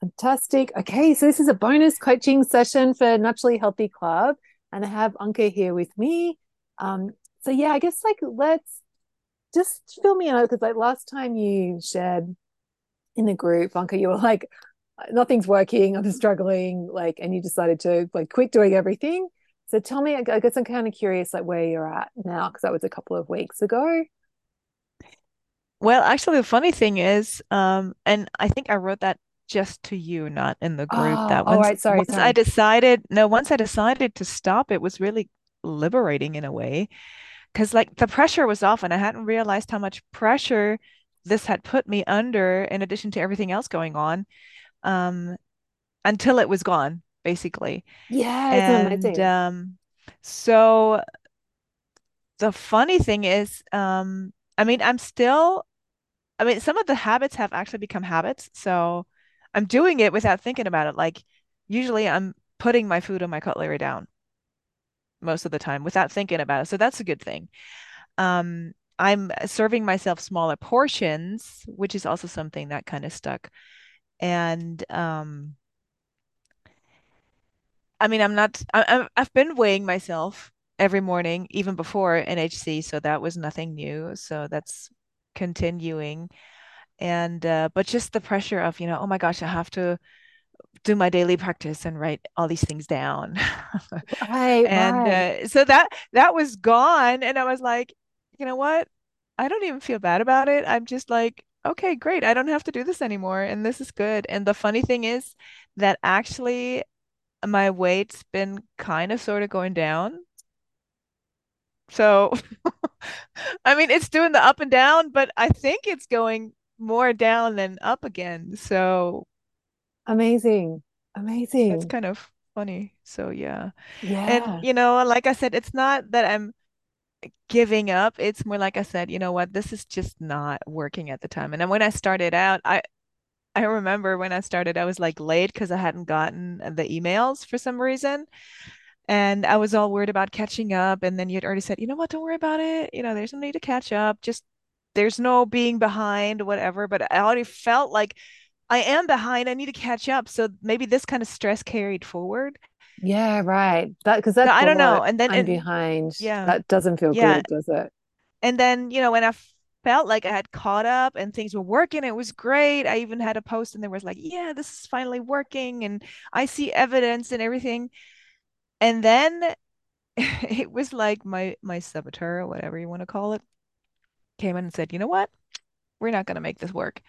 Fantastic. Okay, so this is a bonus coaching session for Naturally Healthy Club, and I have Anke here with me. Um, so yeah, I guess like let's just fill me out because like last time you shared in the group, Anke, you were like, nothing's working, I'm struggling, like, and you decided to like quit doing everything. So tell me, I guess I'm kind of curious, like where you're at now, because that was a couple of weeks ago. Well, actually, the funny thing is, um, and I think I wrote that just to you, not in the group, Oh, that all once right. Sorry, once I decided, no, once I decided to stop, it was really liberating in a way. Because like the pressure was off, and I hadn't realized how much pressure this had put me under, in addition to everything else going on, um, until it was gone, basically. Yeah, And um, so the funny thing is, um, I mean, I'm still I mean, some of the habits have actually become habits. So I'm doing it without thinking about it. Like usually I'm putting my food and my cutlery down most of the time without thinking about it. So that's a good thing. Um, I'm serving myself smaller portions, which is also something that kind of stuck. And um, I mean, I'm not, I, I've I've been weighing myself every morning, even before NHC. So that was nothing new. So that's continuing. And uh, but just the pressure of, you know, oh my gosh, I have to do my daily practice and write all these things down. Right, And right. uh, so that that was gone, and I was like, you know what? I don't even feel bad about it. I'm just like, okay, great. I don't have to do this anymore, and this is good. And the funny thing is that actually my weight's been kind of sort of going down. So, I mean, it's doing the up and down, but I think it's going more down than up again. So Amazing. Amazing. That's Amazing. kind of funny. So yeah. Yeah. And you know, like I said, it's not that I'm giving up. It's more like I said, you know what, this is just not working at the time. And then when I started out, I I remember when I started, I was like late because I hadn't gotten the emails for some reason. And I was all worried about catching up. And then you'd already said, you know what, don't worry about it. You know, there's no need to catch up. Just there's no being behind, whatever. But I already felt like I am behind. I need to catch up. So maybe this kind of stress carried forward. Yeah, right. That because that I don't know. And then I'm and behind, yeah, that doesn't feel yeah. good, does it? And then, you know, when I felt like I had caught up and things were working, it was great. I even had a post and there was like, yeah, this is finally working and I see evidence and everything. And then it was like my my saboteur, whatever you want to call it, came in and said, you know what? We're not gonna make this work.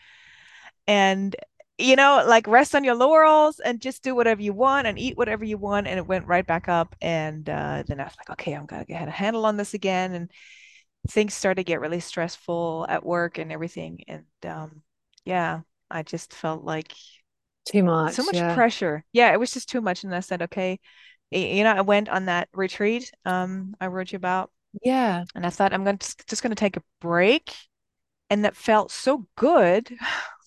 And you know, like rest on your laurels and just do whatever you want and eat whatever you want. And it went right back up. And uh, then I was like, okay, I'm gonna get a handle on this again. And things started to get really stressful at work and everything. And um, yeah, I just felt like Too much. so much. much Yeah. pressure. Yeah, it was just too much. And I said, okay, you know, I went on that retreat um, I wrote you about, Yeah. and I thought I'm going to just going to take a break. And that felt so good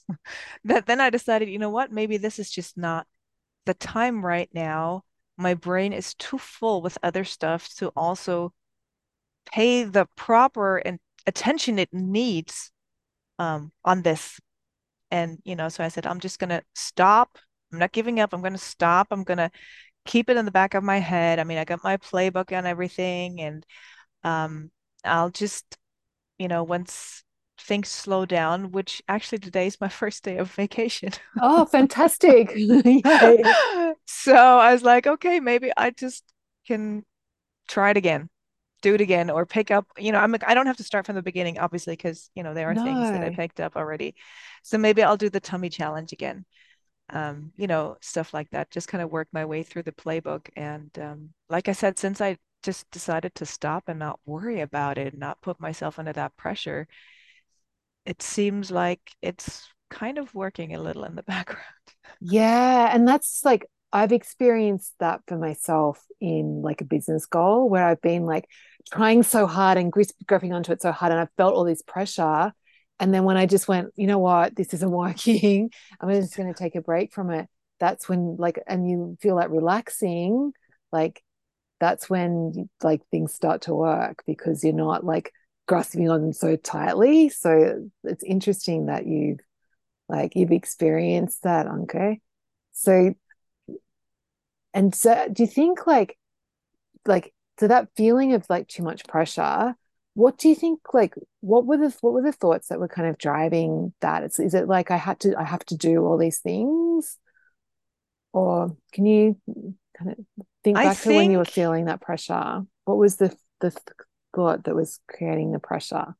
that then I decided, you know what, maybe this is just not the time right now. My brain is too full with other stuff to also pay the proper and attention it needs um, on this. And, you know, so I said, I'm just going to stop. I'm not giving up. I'm going to stop. I'm going to keep it in the back of my head. I mean, I got my playbook and everything, and um, I'll just, you know, once things slow down, which actually today is my first day of vacation. Oh, fantastic. So I was like, okay, maybe I just can try it again do it again or pick up you know i'm like, i don't have to start from the beginning obviously because you know there are things that i picked up already. So maybe i'll do the tummy challenge again. Um you know stuff like that just kind of work my way through the playbook. And um like i said since i just decided to stop and not worry about it not put myself under that pressure it seems like it's kind of working a little in the background Yeah. And that's like, I've experienced that for myself in like a business goal where I've been like trying so hard and grip, gripping onto it so hard. And I've felt all this pressure. And then when I just went, you know what, this isn't working, I'm just going to take a break from it. That's when, like, and you feel like relaxing, like, that's when like things start to work because you're not like grasping on them so tightly. So it's interesting that you've like you've experienced that, okay So, and so do you think like, like, so that feeling of like too much pressure, what do you think like what were the what were the thoughts that were kind of driving that? It's, is it like i had to i have to do all these things? Or can you kind of think back to when you were feeling that pressure what was the the thought that was creating the pressure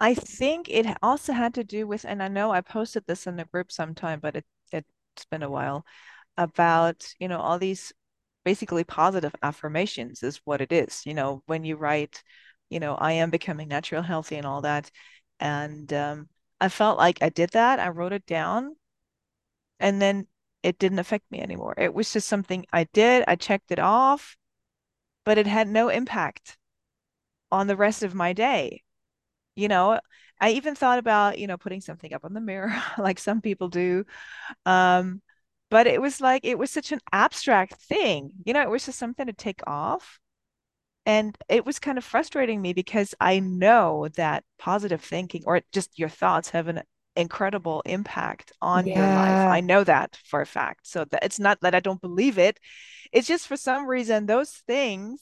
i think it also had to do with and i know i posted this in the group sometime but it it's been a while about you know all these basically positive affirmations is what it is. You know, when you write, you know, I am becoming natural healthy and all that. And um, I felt like I did that. I wrote it down and then it didn't affect me anymore. It was just something I did. I checked it off, but it had no impact on the rest of my day. You know, I even thought about, you know, putting something up on the mirror like some people do. Um, but it was like it was such an abstract thing you know it was just something to take off and it was kind of frustrating me because i know that positive thinking or just your thoughts have an incredible impact on yeah. your life i know that for a fact so that it's not that i don't believe it it's just for some reason those things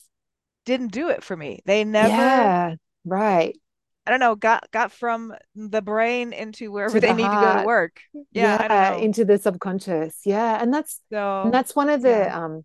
didn't do it for me they never yeah right I don't know, got got from the brain into wherever they need heart. to go to work. Yeah, yeah into the subconscious. Yeah, and that's so, and that's one of the yeah. um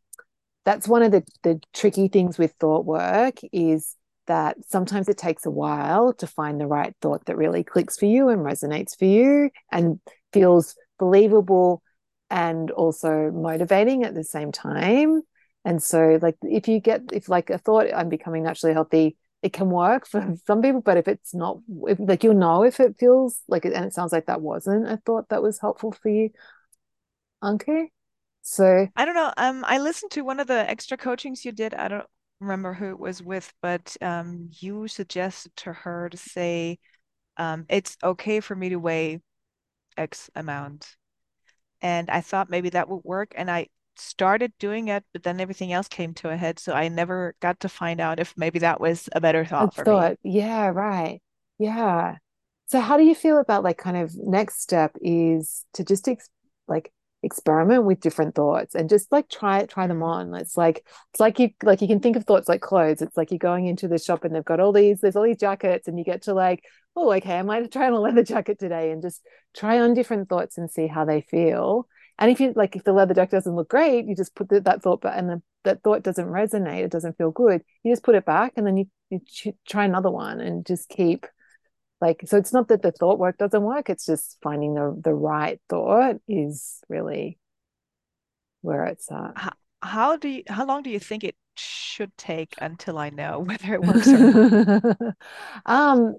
that's one of the the tricky things with thought work is that sometimes it takes a while to find the right thought that really clicks for you and resonates for you and feels believable and also motivating at the same time. And so like if you get if like a thought I'm becoming naturally healthy it can work for some people but if it's not if, like you'll know if it feels like and it sounds like that wasn't a thought that was helpful for you okay so i don't know um i listened to one of the extra coachings you did i don't remember who it was with but um you suggested to her to say um it's okay for me to weigh x amount and i thought maybe that would work and i started doing it, but then everything else came to a head. So I never got to find out if maybe that was a better thought for thought. me. Yeah, right. Yeah. So how do you feel about like kind of next step is to just ex- like experiment with different thoughts and just like try it, try them mm-hmm. on. It's like it's like you like you can think of thoughts like clothes. It's like you're going into the shop and they've got all these, there's all these jackets, and you get to like, oh, okay, I might try on a leather jacket today and just try on different thoughts and see how they feel and if you like, if the leather jacket doesn't look great, you just put the, that thought back, and the, that thought doesn't resonate, it doesn't feel good. You just put it back, and then you, you try another one, and just keep like. So it's not that the thought work doesn't work; it's just finding the the right thought is really where it's at. How, how do you? How long do you think it should take until I know whether it works or not? um,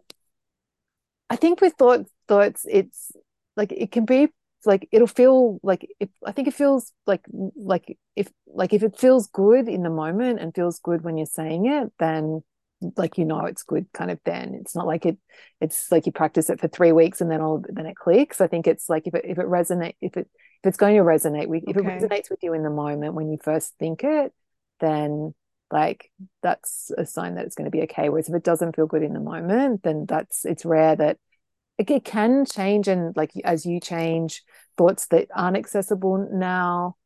I think with thought thoughts, it's like it can be like it'll feel like if I think it feels like like if like if it feels good in the moment and feels good when you're saying it, then like you know it's good kind of then. It's not like it it's like you practice it for three weeks and then all then it clicks. I think it's like if it if it resonate if it if it's going to resonate with if okay. it resonates with you in the moment when you first think it, then like that's a sign that it's going to be okay. Whereas if it doesn't feel good in the moment, then that's it's rare that it can change and like as you change thoughts that aren't accessible now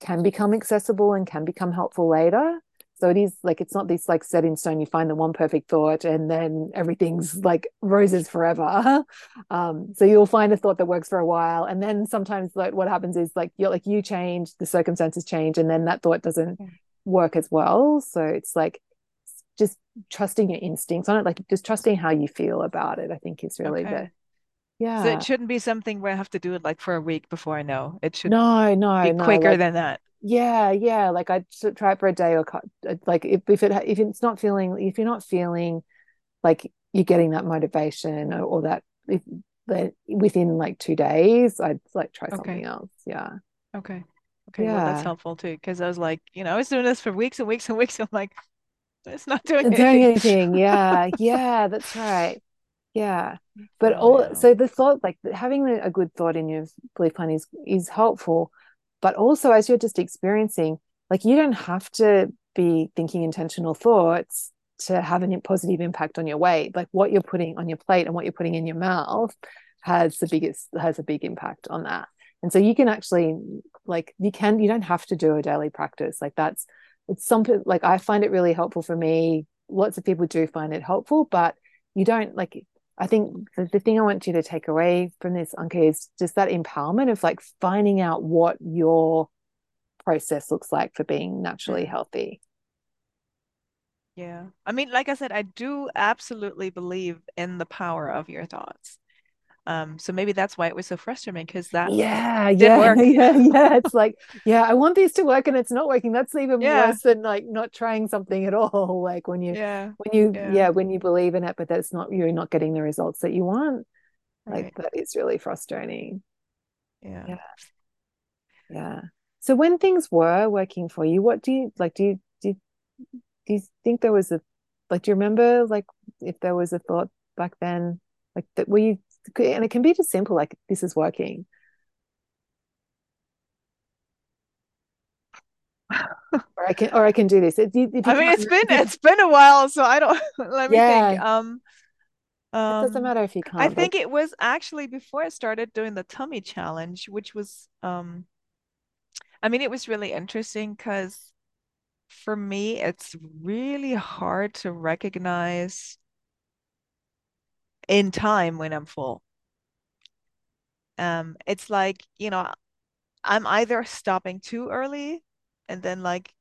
can become accessible and can become helpful later so it is like it's not this like set in stone you find the one perfect thought and then everything's like roses forever. Um, so you'll find a thought that works for a while and then sometimes like what happens is like you're like you change the circumstances change and then that thought doesn't work as well. So it's like just trusting your instincts on it like just trusting how you feel about it i think is really okay. the yeah so it shouldn't be something where i have to do it like for a week before i know. It should no no be no, quicker like, than that yeah yeah like i try it for a day or uh, like if, if it if it's not feeling if you're not feeling like you're getting that motivation or, or that if that within like two days i'd like try okay. something else yeah okay okay yeah. well that's helpful too because i was like you know i was doing this for weeks and weeks and weeks i'm like it's not doing it's anything. doing anything yeah yeah that's right yeah but oh, all yeah. so the thought like having a good thought in your belief plan is is helpful but also as you're just experiencing like you don't have to be thinking intentional thoughts to have a positive impact on your weight. Like what you're putting on your plate and what you're putting in your mouth has the biggest has a big impact on that. And so you can actually like you can you don't have to do a daily practice. Like that's it's something like i find it really helpful for me. Lots of people do find it helpful but you don't like i think the, the thing i want you to take away from this Anke is just that empowerment of like finding out what your process looks like for being naturally Mm. healthy Yeah. I mean, like I said, I do absolutely believe in the power of your thoughts. Um, so maybe that's why it was so frustrating because that yeah yeah work. yeah yeah it's like yeah i want these to work and it's not working that's even Yeah. worse than like not trying something at all like when you Yeah. when you Yeah. yeah when you believe in it but that's not you're not getting the results that you want like Right. that is really frustrating Yeah. yeah yeah so when things were working for you what do you like do you do you, do you think there was a like do you remember like if there was a thought back then like that were you and it can be just simple like this is working or I can or I can do this if you, if you I mean, it's been it's been a while, so I don't let me think. yeah Um, it doesn't um, matter if you can't but think it was actually before I started doing the tummy challenge, which was um, I mean, it was really interesting because for me, it's really hard to recognize in time when I'm full. Um, it's like, you know, I'm either stopping too early and then like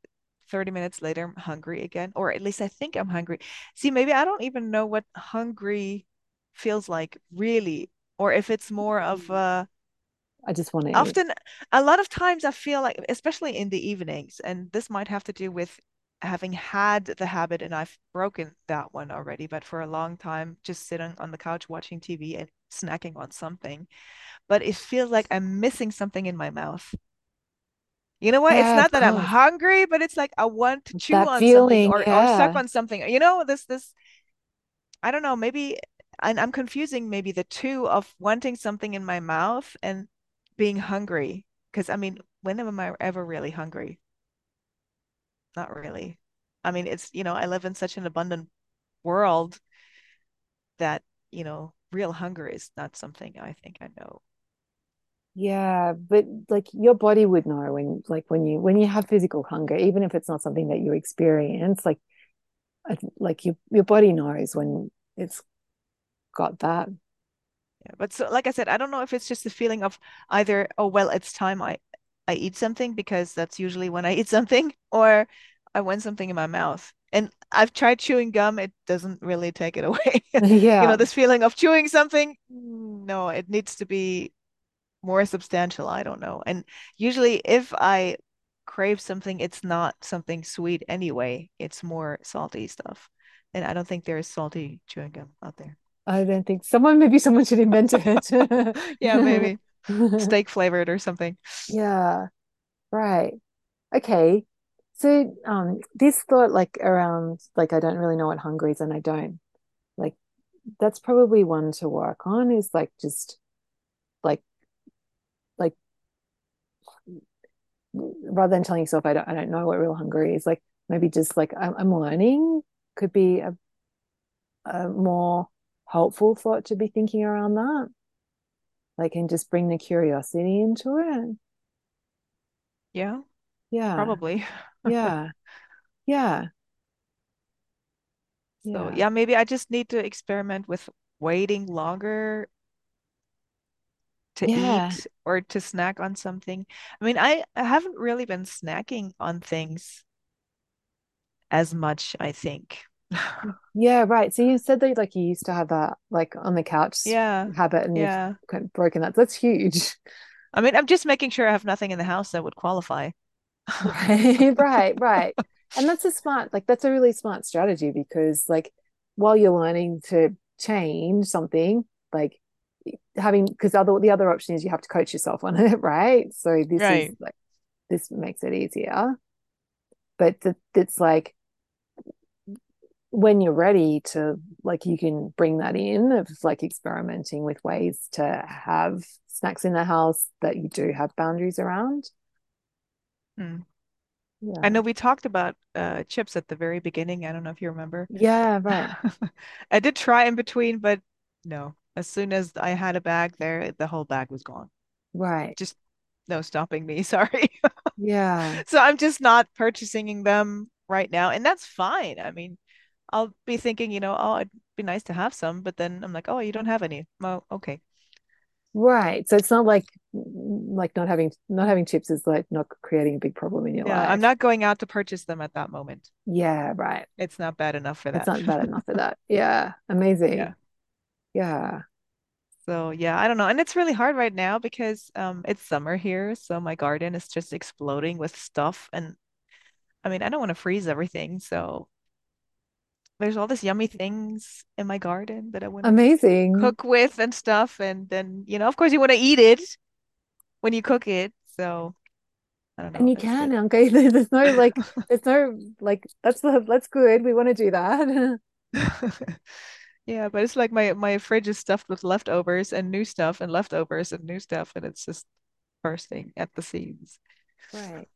30 minutes later I'm hungry again, or at least I think I'm hungry. See, maybe I don't even know what hungry feels like really, or if it's more of a I just want to eat often a lot of times I feel like, especially in the evenings, and this might have to do with having had the habit and I've broken that one already, but for a long time, just sitting on the couch watching TV and snacking on something. But it feels like I'm missing something in my mouth. You know what? It's yeah of not that I'm hungry, but it's like I want to chew that on something feeling or or suck on something. You know, this this I don't know, maybe and I'm confusing maybe the two of wanting something in my mouth and being hungry. Because I mean, when am I ever really hungry? Not really. I mean, it's, you know, I live in such an abundant world that, you know, real hunger is not something I think I know. Yeah, but like your body would know when like when you when you have physical hunger, even if it's not something that you experience, like like your your body knows when it's got that. Yeah. But so like I said, I don't know if it's just the feeling of either, oh well, it's time I I eat something because that's usually when I eat something, or I want something in my mouth. And I've tried chewing gum, it doesn't really take it away. yeah. You know, this feeling of chewing something, mm, no, it needs to be more substantial. I don't know. And usually if I crave something, it's not something sweet anyway. It's more salty stuff. And I don't think there is salty chewing gum out there. I don't think someone maybe someone should invent it. Yeah, maybe steak flavored or something. Yeah, right. Okay. So um this thought like around like I don't really know what hunger is and I don't like that's probably one to work on is like just like like rather than telling yourself I don't I don't know what real hunger is, like maybe just like I'm, I'm learning could be a, a more helpful thought to be thinking around that. Like and just bring the curiosity into it. Yeah, Yeah. probably. Yeah. Yeah. So Yeah. yeah, maybe I just need to experiment with waiting longer to Yeah. eat or to snack on something. I mean, I, I haven't really been snacking on things as much, I think. Yeah, right. So you said that like you used to have that like on the couch Yeah, habit and you've yeah. kind of broken that. That's huge. I mean, I'm just making sure I have nothing in the house that would qualify. Right, right, right. And that's a smart, like that's a really smart strategy because like while you're learning to change something, like having because other the other option is you have to coach yourself on it, right? So this is like this makes it easier. But it's like when you're ready to like you can bring that in of like experimenting with ways to have snacks in the house that you do have boundaries around. Hmm. I know we talked about uh, chips at the very beginning. I don't know if you remember. Yeah, right. I did try in between, but no. As soon as I had a bag there, the whole bag was gone. Right. Just no stopping me. Sorry. Yeah. So I'm just not purchasing them right now, and that's fine. I mean, I'll be thinking, you know, oh, it'd be nice to have some, but then I'm like, oh, you don't have any. Well, okay. Right. So it's not like like not having not having chips is like not creating a big problem in your Yeah, I'm not going out to purchase them at that moment. Yeah, right. It's not bad enough for that. It's not bad enough for that. Yeah. Amazing. Yeah. Yeah. So yeah, I don't know. And it's really hard right now because um it's summer here, so my garden is just exploding with stuff. And I mean, I don't want to freeze everything, so there's all these yummy things in my garden that I want to Amazing. cook with and stuff. And then, you know, of course you want to eat it when you cook it. So I don't And you can, good. okay. There's no like there's no like that's that's good. We want to do that. Yeah, but it's like my my fridge is stuffed with leftovers and new stuff and leftovers and new stuff, and it's just bursting at the seams. Right.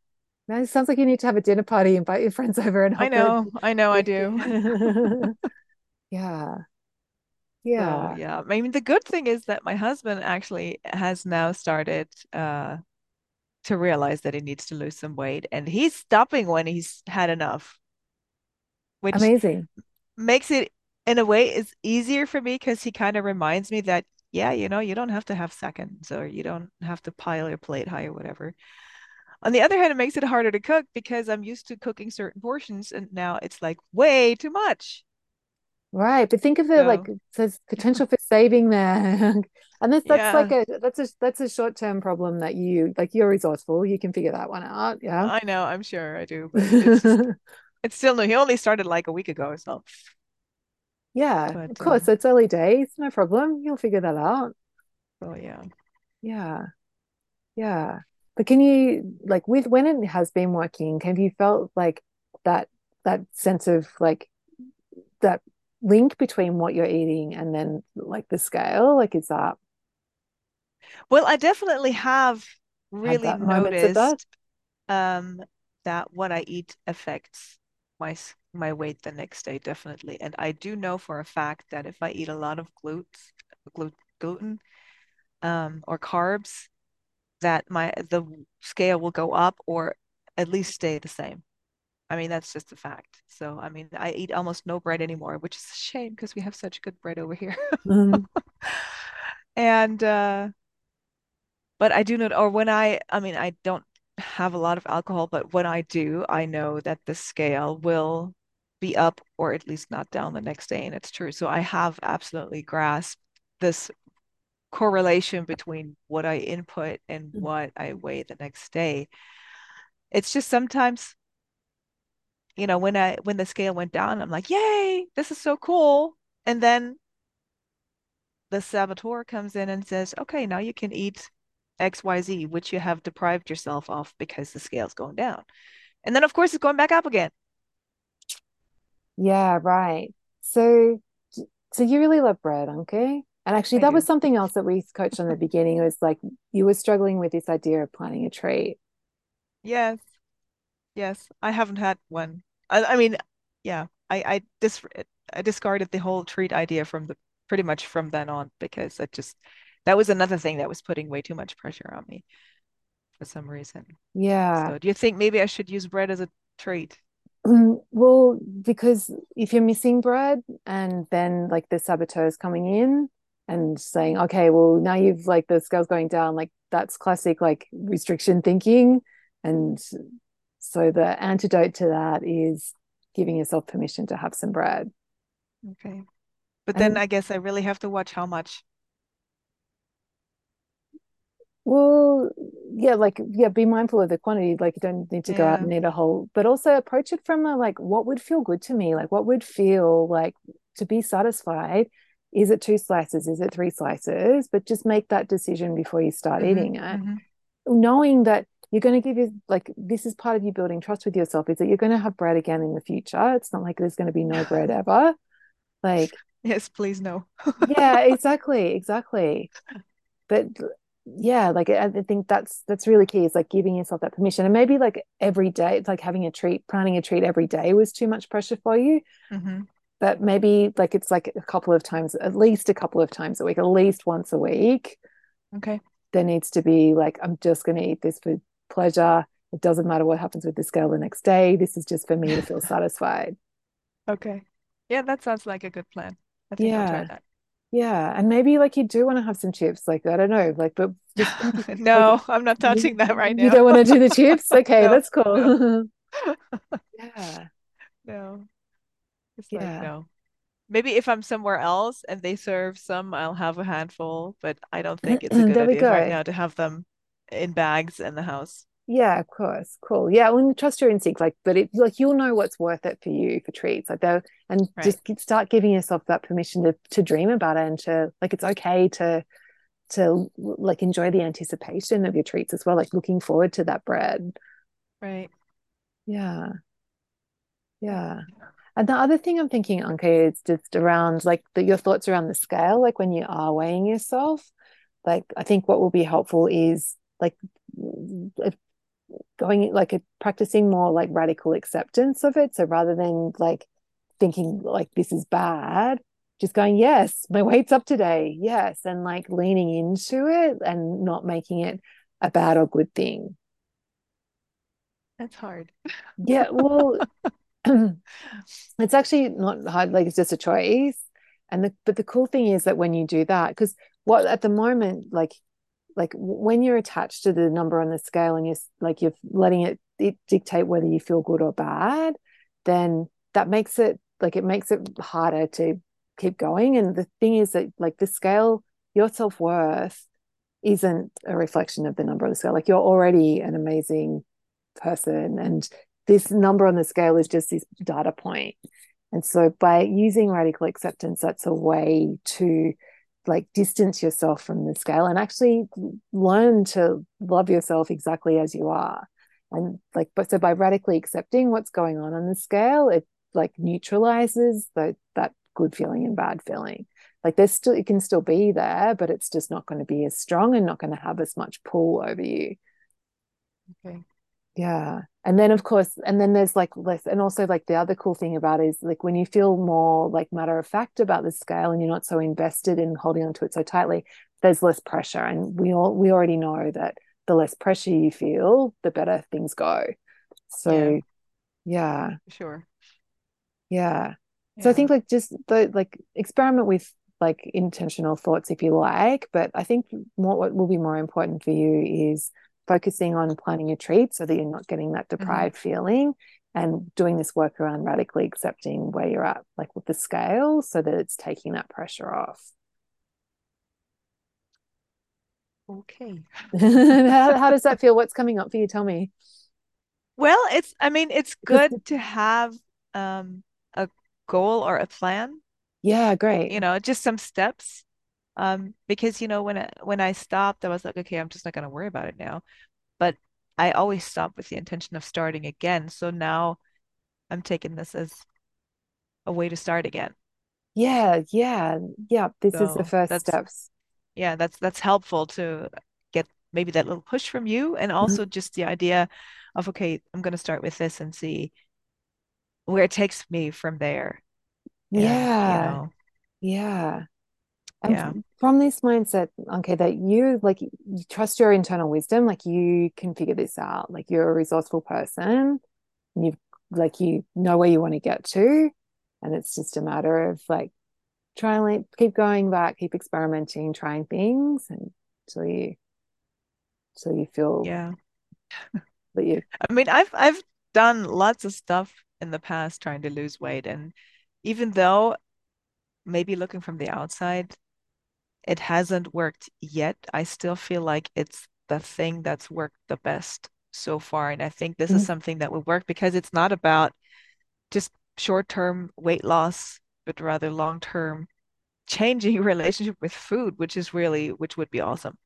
It sounds like you need to have a dinner party, invite your friends over and I know, I know, I do. Yeah. So Yeah. yeah, I mean the good thing is that my husband actually has now started uh to realize that he needs to lose some weight, and he's stopping when he's had enough, which Amazing. makes it in a way is easier for me because he kind of reminds me that yeah, you know, you don't have to have seconds or you don't have to pile your plate high or whatever. On the other hand, it makes it harder to cook because I'm used to cooking certain portions and now it's like way too much. Right. But think of it like there's potential for saving there. And this that's like a that's a that's a short-term problem that you like you're resourceful. You can figure that one out. Yeah. I know, I'm sure I do, but it's just it's still new. He only started like a week ago, so Yeah, of but uh course. It's early days, no problem. You'll figure that out. Oh yeah. Yeah. Yeah. But can you like with when it has been working, have you felt like that that sense of like that link between what you're eating and then like the scale? Like is that Well, I definitely have really that moments that? noticed um that what I eat affects my my weight the next day, definitely. And I do know for a fact that if I eat a lot of glutes, glu gluten, um, or carbs, that my the scale will go up or at least stay the same. I mean, that's just a fact. So, I mean, I eat almost no bread anymore, which is a shame because we have such good bread over here. Mm, And uh but I do know or when I I mean, I don't have a lot of alcohol, but when I do, I know that the scale will be up or at least not down the next day, and it's true. So I have absolutely grasped this correlation between what I input and mm-hmm. what I weigh the next day. It's just sometimes, you know, when I when the scale went down, I'm like, "Yay, this is so cool." And then the saboteur comes in and says, "Okay, now you can eat XYZ, which you have deprived yourself of because the scale's going down." And then of course it's going back up again. Yeah, right. So so you really love bread, okay? And actually I that was something else that we coached on the beginning. It was like you were struggling with this idea of planning a treat. Yes, yes. I haven't had one. I, I mean, yeah, I I dis I discarded the whole treat idea from the pretty much from then on because I just that was another thing that was putting way too much pressure on me for some reason. Yeah. So do you think maybe I should use bread as a treat? Mm, Well, because if you're missing bread and then like the saboteur's coming in and saying, okay, well, now you've like the scale's going down, like that's classic like restriction thinking. And so the antidote to that is giving yourself permission to have some bread. Okay. But then I guess I really have to watch how much. well, yeah, like yeah, be mindful of the quantity. Like you don't need to go out and eat a whole, but also approach it from a like what would feel good to me? Like what would feel like to be satisfied? Is it two slices? Is it three slices? But just make that decision before you start hmm eating it, hmm knowing that you're going to give you like this is part of you building trust with yourself, is that you're going to have bread again in the future. It's not like there's going to be no bread ever. Like, Yes, please no. yeah, exactly, exactly. but yeah like I, think that's that's really key is like giving yourself that permission and maybe like every day it's like having a treat planning a treat every day was too much pressure for you hmm but maybe like it's like a couple of times at least a couple of times a week at least once a week Okay. there needs to be like, I'm just going to eat this for pleasure. It doesn't matter what happens with the scale the next day. This is just for me to feel satisfied. Okay. Yeah, that sounds like a good plan. I think I'll try Yeah. that. Yeah. And maybe like you do want to have some chips. Like, I don't know, like, but just like No, I'm not you, touching that right now. you don't want to do the chips? Okay, No, that's no, cool. Yeah. no. It's like Yeah. no. Maybe if I'm somewhere else and they serve some, I'll have a handful, but I don't think it's a mm, good There we idea right now to have them in bags in the house. Yeah, of course. Cool. Yeah, well, trust your instincts. Like, but it like you'll know what's worth it for you for treats. Like though, and Right. just start giving yourself that permission to to dream about it and to like it's okay to to like enjoy the anticipation of your treats as well. Like looking forward to that bread. Right. Yeah, Yeah. And the other thing I'm thinking, Anke, is just around like the, your thoughts around the scale. Like when you are weighing yourself, like I think what will be helpful is like going like a, practicing more like radical acceptance of it. So rather than like thinking like this is bad, just going, yes, my weight's up today. Yes. And like leaning into it and not making it a bad or good thing. That's hard. Yeah. Well, it's actually not hard, like it's just a choice. And the but the cool thing is that when you do that, because what at the moment, like like when you're attached to the number on the scale and you're like you're letting it, it dictate whether you feel good or bad then that makes it like it makes it harder to keep going and the thing is that like the scale your self-worth isn't a reflection of the number on the scale like you're already an amazing person and this number on the scale is just this data point. and so by using radical acceptance that's a way to like distance yourself from the scale and actually learn to love yourself exactly as you are and like but so by radically accepting what's going on on the scale it like neutralizes the, that good feeling and bad feeling like there's still it can still be there but it's just not going to be as strong and not going to have as much pull over you Okay. Yeah. And then of course and then there's like less and also like the other cool thing about it is like when you feel more like matter of fact about the scale and you're not so invested in holding onto it so tightly there's less pressure. And we all we already know that the less pressure you feel the better things go. So yeah. sure. yeah. So i think like just the like experiment with like intentional thoughts if you like but i think more what will be more important for you is focusing on planning your treat so that you're not getting that hmm deprived feeling and doing this work around radically accepting where you're at like with the scale so that it's taking that pressure off. Okay. how, how does that feel? What's coming up for you? Tell me. Well, it's, I mean, it's good to have um a goal or a plan, yeah great. You know, just some steps. Um, because you know, when I when I stopped, I was like, okay, I'm just not gonna worry about it now. But I always stop with the intention of starting again. So now I'm taking this as a way to start again. yeah yeah yeah this is the first steps yeah, that's that's helpful to get maybe that little push from you and Mhm. also just the idea of okay, I'm gonna start with this and see where it takes me from there. And you yeah know, yeah And yeah. from this mindset, okay, that you like you trust your internal wisdom, like you can figure this out, like you're a resourceful person, and you've like you know where you want to get to, and it's just a matter of like trying keep going back, keep experimenting, trying things, and until you until you feel Yeah. that you I mean, I've I've done lots of stuff in the past trying to lose weight and even though maybe looking from the outside it hasn't worked yet, I still feel like it's the thing that's worked the best so far. And I think this is Mhm. something that will work because it's not about just short-term weight loss, but rather long-term changing your relationship with food, which is really, which would be awesome.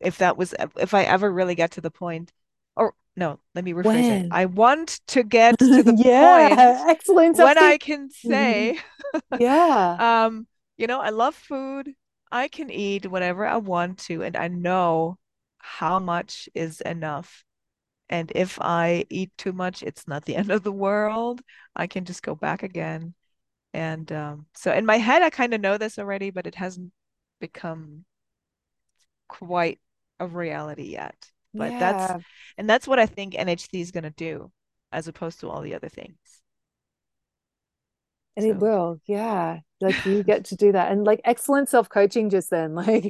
If that was, if I ever really get to the point, or no, let me rephrase it. when I want to get to the point yeah, excellent when. I can Mhm. say, Yeah. um, you know, I love food. I can eat whatever I want to, and I know how much is enough. And if I eat too much, it's not the end of the world. I can just go back again. And um, so in my head, I kind of know this already, but it hasn't become quite a reality yet. But that's and that's what I think NHC is going to do as opposed to all the other things. And it will. Yeah. Like you get to do that. And like excellent self-coaching just then. Like,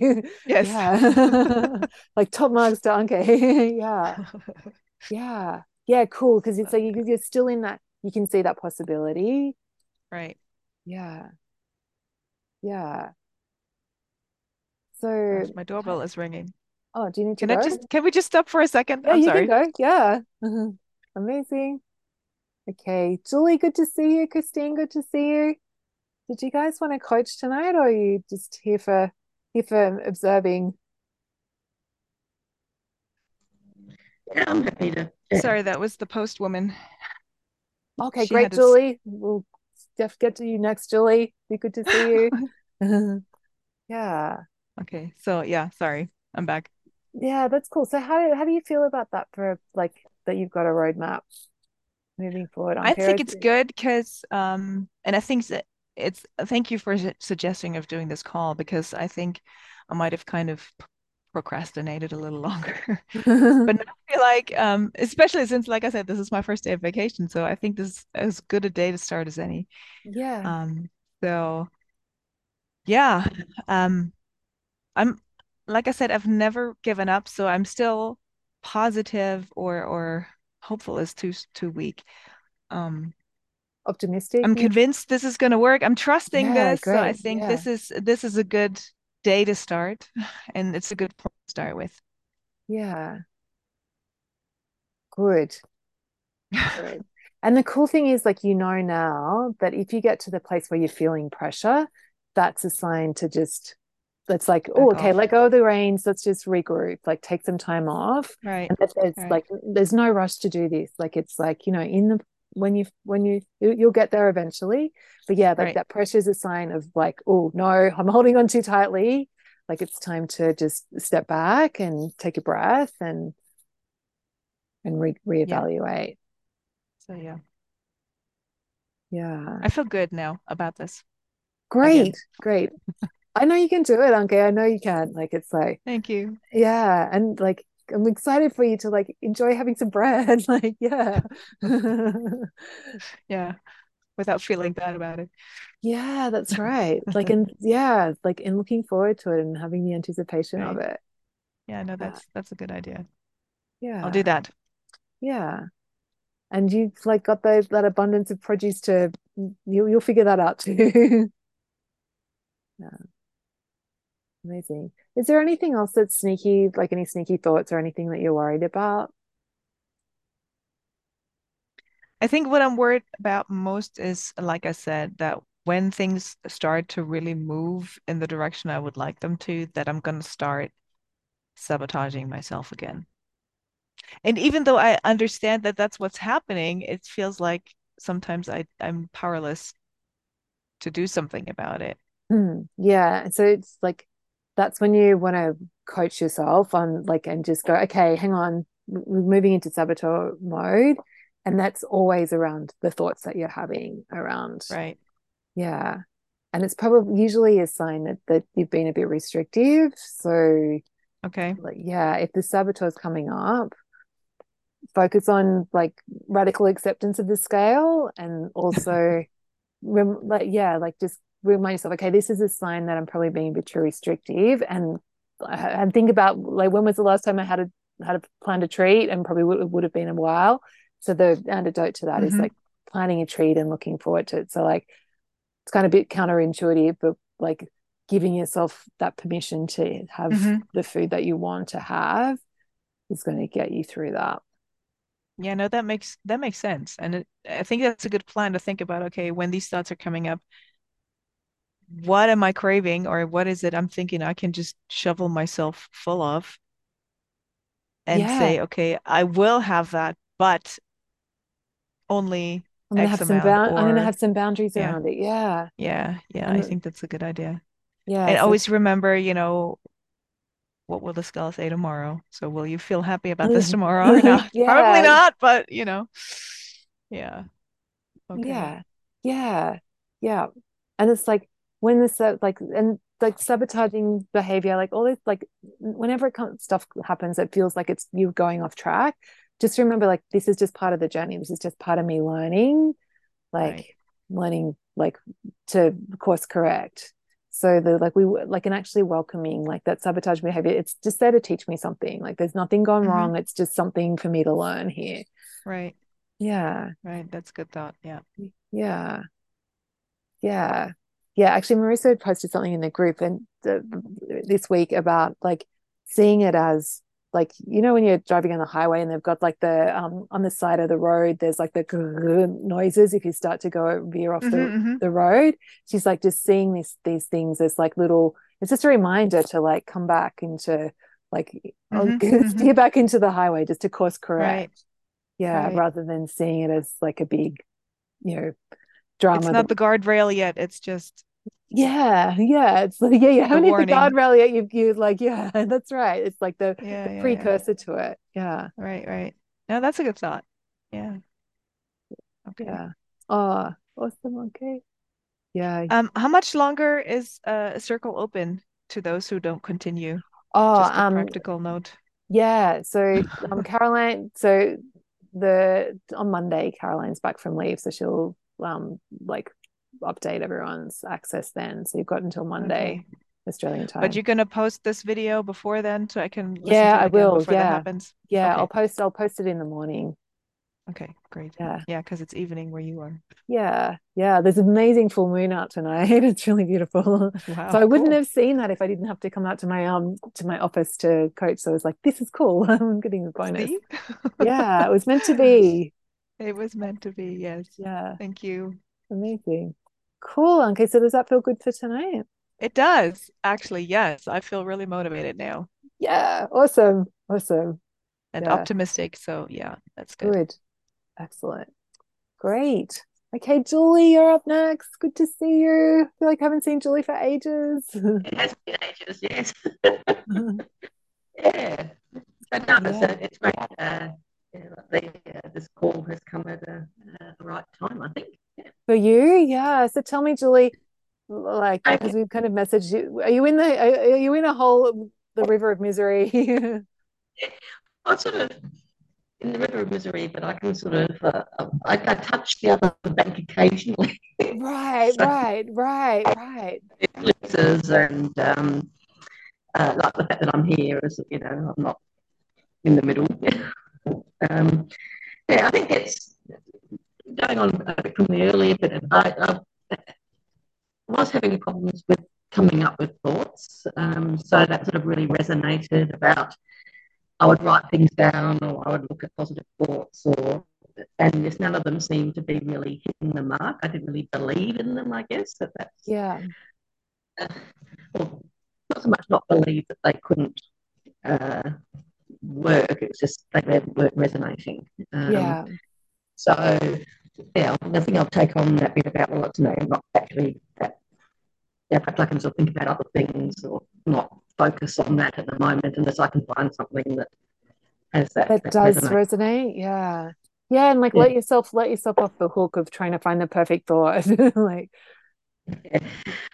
yes. yeah. Like top marks to Anke. Yeah. Yeah. Yeah, cool. Because it's like you- you're still in that, you can see that possibility. Right. Yeah. Yeah. So, Gosh, my doorbell is ringing. oh, do you need to Can I go? just can we just stop for a second? Yeah, I'm you sorry. can go. Yeah. Amazing. Okay. Julie, good to see you. Christine, good to see you. Did you guys want to coach tonight or are you just here for here for observing? Yeah, I'm happy to. Yeah. Sorry, that was the postwoman. Okay, She great, had to s- Julie. We'll def get to you next, Julie. Be good to see you. Yeah. Okay, so yeah, sorry. I'm back. Yeah, that's cool. So how how do you feel about that for like that you've got a roadmap moving forward on I Kara? think it's good because um and I think that it's thank you for su- suggesting of doing this call because I think I might have kind of procrastinated a little longer. But I feel like um especially since like I said this is my first day of vacation, so I think this is as good a day to start as any. Yeah. Um so yeah, um I'm like I said I've never given up, so I'm still positive or or hopeful is too too weak. Um Optimistic. I'm convinced this is going to work. I'm trusting Yeah, this. So I think Yeah. this is this is a good day to start, and it's a good point to start with. Yeah. Good. Good. And the cool thing is, like, you know now that if you get to the place where you're feeling pressure, that's a sign to just, that's like, oh, okay, off. let go of the reins. Let's just regroup, like, take some time off. Right. And that there's Right. like, there's no rush to do this. Like, it's like, you know, in the, when you, when you, you- you'll get there eventually. But yeah, like Right. that pressure is a sign of like, oh, no, I'm holding on too tightly. Like, it's time to just step back and take a breath and, and re reevaluate. So yeah, Yeah. I feel good now about this. Great, great. I know you can do it, Anke. I know you can. Like it's like, Thank you. yeah, and like I'm excited for you to like enjoy having some bread. Like, yeah. Yeah, without feeling bad about it. Yeah, that's right. Like and yeah, like in looking forward to it and having the anticipation of it. Yeah, no, that's that's a good idea. Yeah. I'll do that. Yeah. And you've like got those that abundance of produce to you you'll figure that out too. Yeah. Amazing. Is there anything else that's sneaky, like any sneaky thoughts or anything that you're worried about? I think what I'm worried about most is, like I said, that when things start to really move in the direction I would like them to, that I'm going to start sabotaging myself again. And even though I understand that that's what's happening, it feels like sometimes I, I'm powerless to do something about it. Hmm. Yeah. So it's like that's when you want to coach yourself on like and just go, okay, hang on, we're moving into saboteur mode. And that's always around the thoughts that you're having around. Right. Yeah. And it's probably usually a sign that, that you've been a bit restrictive. So Okay. like yeah, if the saboteur is coming up, focus on like radical acceptance of the scale and also rem- like yeah, like just remind yourself, okay, this is a sign that I'm probably being a bit too restrictive and and think about like when was the last time I had a had a planned a treat and probably would, would have been a while. So the antidote to that is Mhm. like planning a treat and looking forward to it. So like it's kind of a bit counterintuitive, but like giving yourself that permission to have Mhm. the food that you want to have is going to get you through that. Yeah, no, that makes that makes sense. And it, I think that's a good plan to think about, okay, when these thoughts are coming up, what am I craving or what is it I'm thinking I can just shovel myself full of and Yeah. say, okay, I will have that, but only I'm gonna X have some bound I'm gonna have some boundaries yeah. around it. Yeah. yeah, yeah, I think that's a good idea. yeah. And So always remember, you know, what will the skull say tomorrow? So will you feel happy about this tomorrow or not? Probably not, but you know, yeah. Okay. Yeah. Yeah. Yeah. And it's like when this like and like sabotaging behavior, like all this, like whenever it comes, stuff happens, it feels like it's you going off track. Just remember, like this is just part of the journey. This is just part of me learning, like right. learning, like to course correct. So the like we like and actually welcoming like that sabotage behavior. It's just there to teach me something. Like there's nothing gone mm-hmm. wrong. It's just something for me to learn here. Right. Yeah. Right. That's good thought. Yeah. Yeah. Yeah yeah, actually, Marissa posted something in the group and this week about like seeing it as like you know when you're driving on the highway and they've got like the um on the side of the road there's like the noises if you start to go veer off mm-hmm, the, mm-hmm. the road she's like just seeing these these things as like little it's just a reminder to like come back into like mm-hmm, steer mm-hmm. back into the highway just to course correct right. yeah right. rather than seeing it as like a big you know drama. It's not that... the guardrail yet. It's just yeah, yeah. It's like yeah, you haven't hit the guardrail yet. You you like yeah, that's right. It's like the, yeah, the yeah, precursor yeah. to it. Yeah. Right, right. No, that's a good thought. Yeah. Okay. Yeah. Oh, awesome. Okay. Yeah. Um, how much longer is uh, a circle open to those who don't continue? Oh, Just a um, practical note. Yeah. So um, Caroline. So the on Monday, Caroline's back from leave, so she'll um like update everyone's access then. So you've got until Monday. Okay. Australian time. But you're gonna post this video before then, so I can. yeah, I will. Yeah, happens. Yeah, okay. I'll post. I'll post it in the morning. Okay, great. Yeah, yeah, because it's evening where you are. Yeah, yeah. There's an amazing full moon out tonight. It's really beautiful. Wow, so I wouldn't have seen that if I didn't have to come out to my um to my office to coach. So I was like, this is cool. I'm getting a bonus. yeah, it was meant to be. It was meant to be. Yes. Yeah. Thank you. Amazing. Cool. Okay, so does that feel good for tonight? It does. Actually, yes. I feel really motivated now. Yeah. Awesome. Awesome. And yeah. optimistic. So yeah, that's good. Good. Excellent. Great. Okay, Julie, you're up next. Good to see you. I feel like I haven't seen Julie for ages. It has been ages, yes. yeah. But no, yeah. It's, it's great. Uh, yeah, the, this call has come at a, uh, the right time, I think. For you, yeah. So tell me, Julie, like because we've kind of messaged you. Are you in the? Are, you in a whole the river of misery? I'm sort of in the river of misery, but I can sort of uh, I, I touch the other bank occasionally. right, so, right, right, right. and um, uh, like the fact that I'm here is, you know, I'm not in the middle. um, yeah, I think it's going on a bit from the earlier bit, I, I was having problems with coming up with thoughts. Um, so that sort of really resonated about I would write things down or I would look at positive thoughts or and just none of them seemed to be really hitting the mark. I didn't really believe in them, I guess. That that's yeah. Uh, well, not so much not believe that they couldn't uh, work. It's just they weren't resonating. Um, yeah. So yeah, I think I'll take on that bit about well, to know not actually that. Yeah, perhaps I can sort of think about other things or not focus on that at the moment unless I can find something that has that. That, that does resonate. resonate. Yeah. Yeah, and like yeah. let yourself let yourself off the hook of trying to find the perfect thought. like yeah.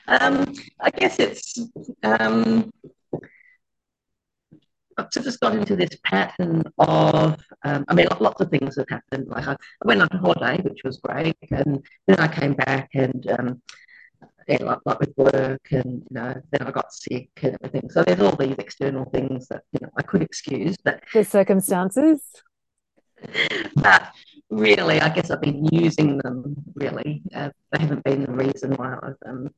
um, I guess it's um, I've just got into this pattern of, um, I mean, lots of things have happened. Like I, I, went on holiday, which was great, and then I came back and, um, yeah, like, like, with work, and you know, then I got sick and everything. So there's all these external things that you know I could excuse, but the circumstances. But really, I guess I've been using them. Really, uh, they haven't been the reason why I've, um,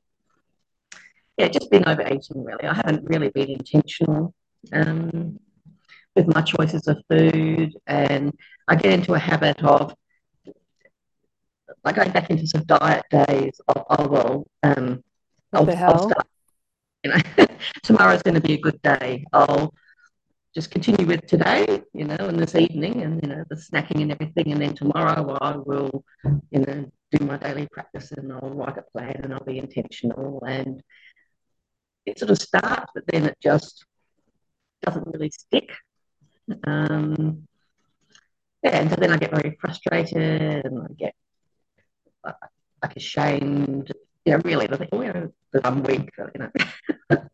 yeah, just been overeating. Really, I haven't really been intentional um, with my choices of food, and I get into a habit of like going back into some diet days. Of, oh well, um, I'll, I'll start, you know, tomorrow's going to be a good day. I'll just continue with today, you know, and this evening, and you know, the snacking and everything, and then tomorrow I will, you know, do my daily practice, and I'll write a plan, and I'll be intentional, and it sort of starts, but then it just doesn't really stick. Um, yeah, and so then I get very frustrated and I get uh, like ashamed, you know, really, I think, oh, you know, that I'm weak, you know.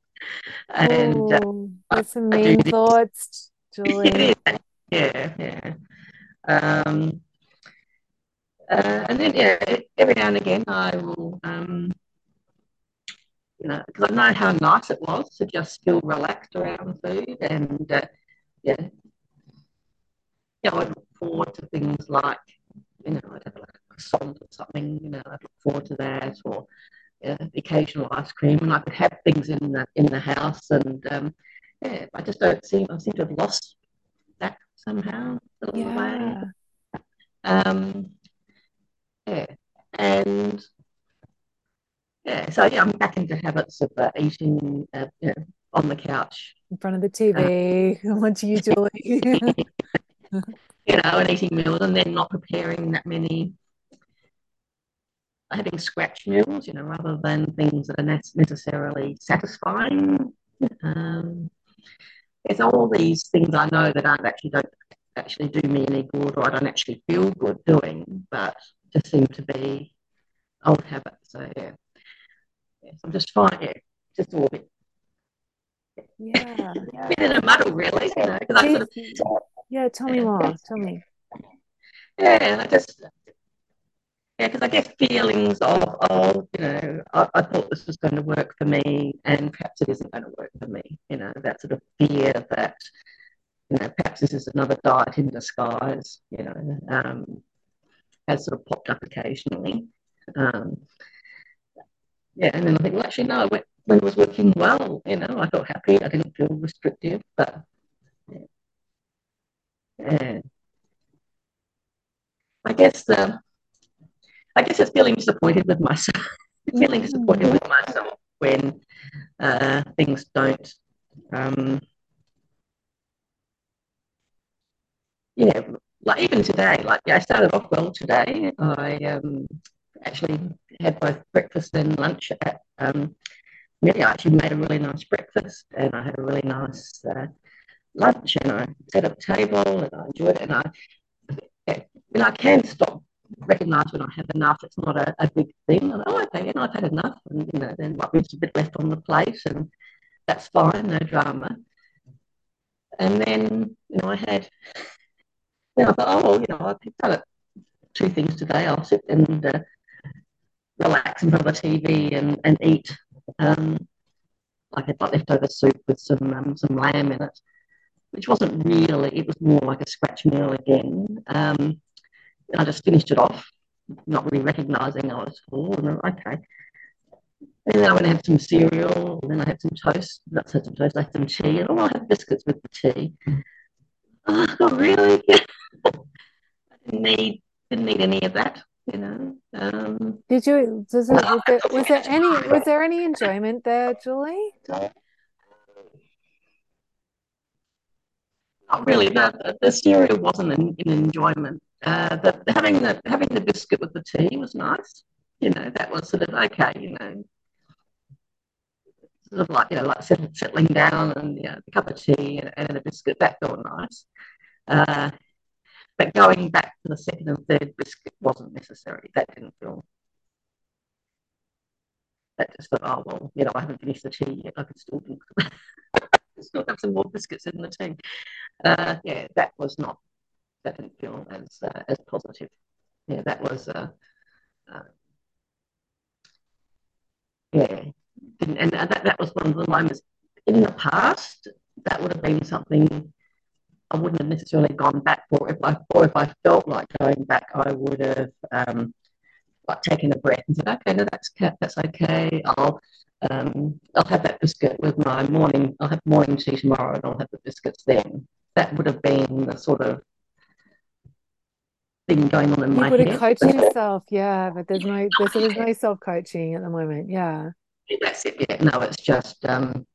and uh, Oh, some mean thoughts, Julie. yeah, yeah. Um, uh, and then, yeah, every now and again, I will, um, you know, because I know how nice it was to just feel relaxed around food. And, uh, yeah, yeah, I look forward to things like, you know, I'd have like a croissant or something, you know, I'd look forward to that, or yeah, the occasional ice cream, and I could have things in the in the house, and um, yeah, I just don't seem I seem to have lost that somehow along the way. Yeah. Um, yeah, and yeah, so yeah, I'm back into habits of uh, eating, uh, you know, on the couch, In front of the TV. I'm watching you, Julie. you know, and eating meals, and then not preparing that many, having scratch meals, you know, rather than things that are necessarily satisfying. Um, it's all these things I know that aren't actually don't actually do me any good, or I don't actually feel good doing, but just seem to be old habits. So yeah, yeah I'm just fine. Yeah, just all a bit, Yeah. a bit in a muddle, really. You know, I sort of Yeah, tell me more. Tell me. yeah, and I just yeah, because I get feelings of oh, you know, I, I thought this was going to work for me, and perhaps it isn't going to work for me. You know, that sort of fear that you know perhaps this is another diet in disguise. You know, um, has sort of popped up occasionally. Um, yeah, and then I think, well, actually, no, when, when it was working well, you know, I felt happy. I didn't feel restrictive, but yeah. I guess the I guess it's feeling disappointed with myself. feeling disappointed with myself when uh, things don't. Um, yeah, like even today, like yeah, I started off well today. I um, actually had both breakfast and lunch at um, Millie. I actually made a really nice breakfast, and I had a really nice uh, lunch, and I set up a table, and I enjoyed it. And I, and I can stop recognize when I have enough. It's not a, a big thing. Like, oh, okay, yeah, I've had enough, and you know, then like, there's a bit left on the plate, and that's fine, no drama. And then, you know, I had, then I thought, oh, well, you know, I've done it two things today. I'll sit and uh, relax in front of the TV and, and eat. Um, like I had leftover soup with some um, some lamb in it, which wasn't really. It was more like a scratch meal again. Um, I just finished it off, not really recognizing I was full. And then, okay. And then I went and had some cereal, and then I had some toast. That's had some toast. I had some tea, and oh, I had biscuits with the tea. Oh, really? I didn't need didn't need any of that, you know. Um, Did you, it, was there, was there any, was there any enjoyment there, Julie? not really. The, the cereal wasn't an, an enjoyment. Uh, the, having the having the biscuit with the tea was nice. You know, that was sort of okay. You know, sort of like you know, like settling down and you know, a cup of tea and, and a biscuit. That felt nice. Uh, but going back to the second and third biscuit wasn't necessary. That didn't feel. That just thought, oh well, you know, I haven't finished the tea yet. I can still do. still have some more biscuits in the tea. Uh, yeah, that was not. That didn't feel as uh, as positive. Yeah, that was. Uh, uh, yeah, and, and that that was one of the moments in the past. That would have been something I wouldn't have necessarily gone back for. If I or if I felt like going back, I would have um, like taken a breath and said, "Okay, no, that's that's okay. I'll um, I'll have that biscuit with my morning. I'll have morning tea tomorrow, and I'll have the biscuits then." That would have been the sort of thing going on in. You my would have coached yourself, yeah, but there's no, there's, there's no self-coaching at the moment. Yeah. That's it. Yeah, no, it's just um,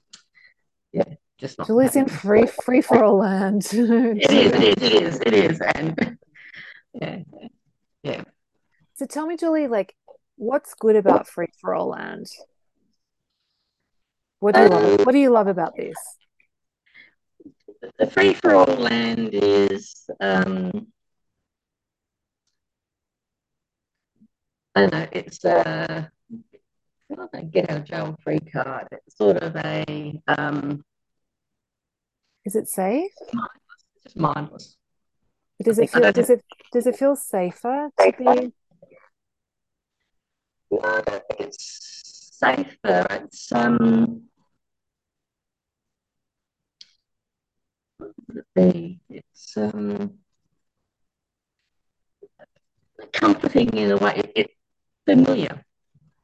yeah, just not. Julie's in free free for all land. It is. It is. It is. It is. And yeah, yeah. So tell me, Julie, like, what's good about free for all land? What do you love? What do you love about this? the free for all land is um, I don't know, it's uh, get out of jail free card. It's sort of a um, is it safe? It's just mindless. Does it feel does it does it feel safer to be? No, I don't think it's safer. It's um. It's um comforting in a way. It's it familiar.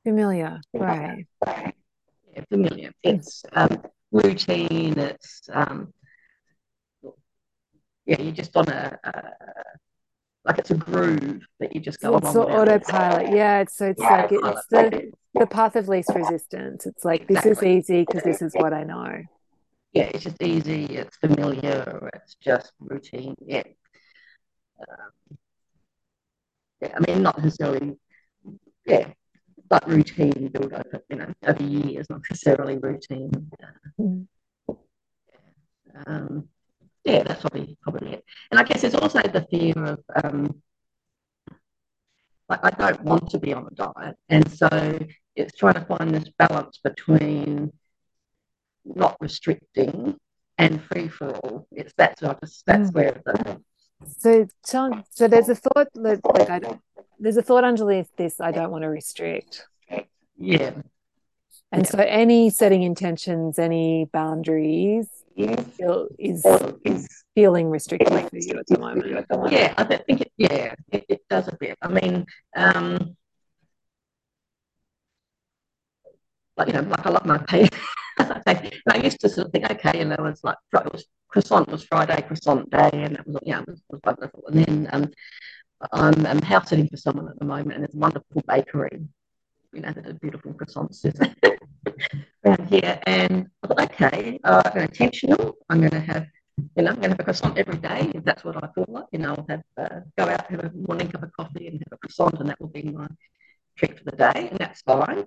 Familiar, right? Yeah, familiar. It's um, routine. It's um, yeah, you're just on a, a like it's a groove that you just go it's along. It's autopilot. Yeah, it's so it's yeah, like it's the the path of least resistance. It's like exactly. this is easy because this is what I know. Yeah, it's just easy. It's familiar. It's just routine. Yeah. Um, yeah, I mean, not necessarily. Yeah, but routine build over, you know, over years, not necessarily routine. Mm. Um, yeah, that's probably probably it. And I guess there's also the fear of um, like I don't want to be on a diet, and so it's trying to find this balance between not restricting and free for all. It's that sort of that's mm. where the so so there's a thought that like I don't there's a thought underneath this I don't want to restrict. Yeah. And yeah. so any setting intentions, any boundaries feel, is, is feeling restrictive for you at the moment. Yeah, I think it, yeah, it, it does a bit. I mean, um, like you know, like I love my pay. I used to sort of think, okay, and there was like it was croissant was Friday croissant day, and it was yeah, it was, it was wonderful. And then um, I'm, I'm house sitting for someone at the moment, and there's a wonderful bakery you know, the beautiful croissants around here. And I thought, okay, uh, I'm intentional. I'm going to have, you know, I'm going to have a croissant every day. If that's what I feel like, you know, I'll have, uh, go out, have a morning cup of coffee and have a croissant, and that will be my treat for the day, and that's fine.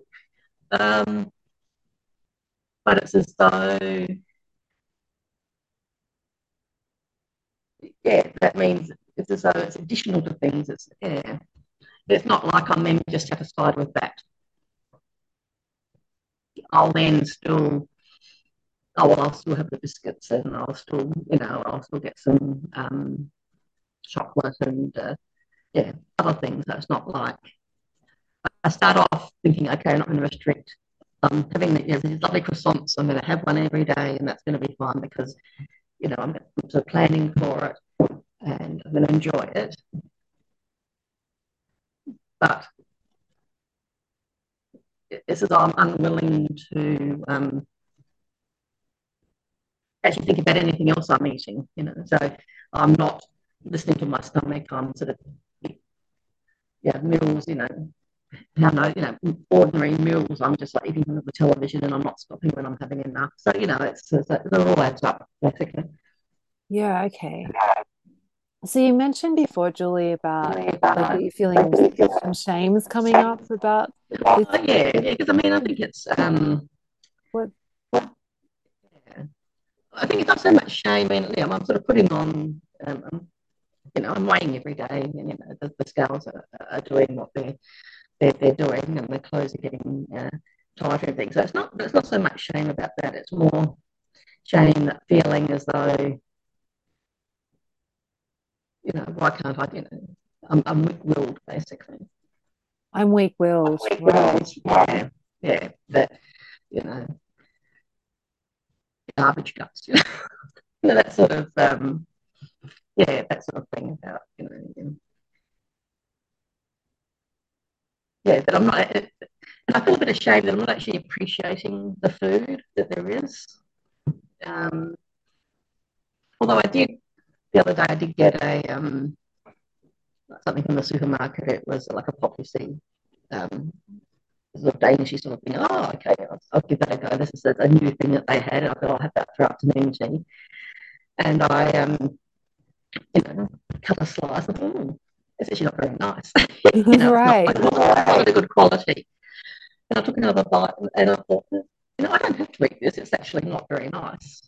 Um, but it's as though, yeah, that means it's as though it's additional to things. It's yeah, it's not like I'm then just satisfied with that. I'll then still, oh, well, I'll still have the biscuits and I'll still, you know, I'll still get some um, chocolate and, uh, yeah, other things. It's not like I start off thinking, okay, I'm not going to restrict. Um, having you know, these lovely croissants, I'm going to have one every day, and that's going to be fun because, you know, I'm sort of planning for it and I'm going to enjoy it. But this is I'm unwilling to um, actually think about anything else I'm eating. You know, so I'm not listening to my stomach. I'm sort of yeah meals. You know, how no you know ordinary meals. I'm just like eating on the television, and I'm not stopping when I'm having enough. So you know, it's, it's it all adds up basically. Yeah. Okay. So you mentioned before, Julie, about like you feeling some shame's coming up about. Oh, yeah, because I mean, I think it's um. What? Yeah. I think it's not so much shame. I mean, yeah, I'm sort of putting on. Um, you know, I'm weighing every day, and you know, the, the scales are, are, doing what they're, they're they're doing, and the clothes are getting uh, tighter and things. So it's not it's not so much shame about that. It's more shame that feeling as though you know, why can't I, you know, I'm, I'm weak-willed basically. I'm weak-willed. Right. Yeah, yeah, that, you know, garbage guts, you know, that sort of, um, yeah, that sort of thing about, you know, you yeah, but I'm not, and I feel a bit ashamed that I'm not actually appreciating the food that there is. Um, although I did the other day I did get a um, something from the supermarket. It was like a poppy seed, um, sort of Danish sort of thing. Oh, okay, I'll, I'll, give that a go. This is a, a, new thing that they had. I thought I'll have that for afternoon tea. And I, um, you know, cut a slice. Of, oh, it's actually not very nice. you know, right. It's not, like, not really good quality. And I took another bite and I thought, you know, I don't have to eat this. It's actually not very nice.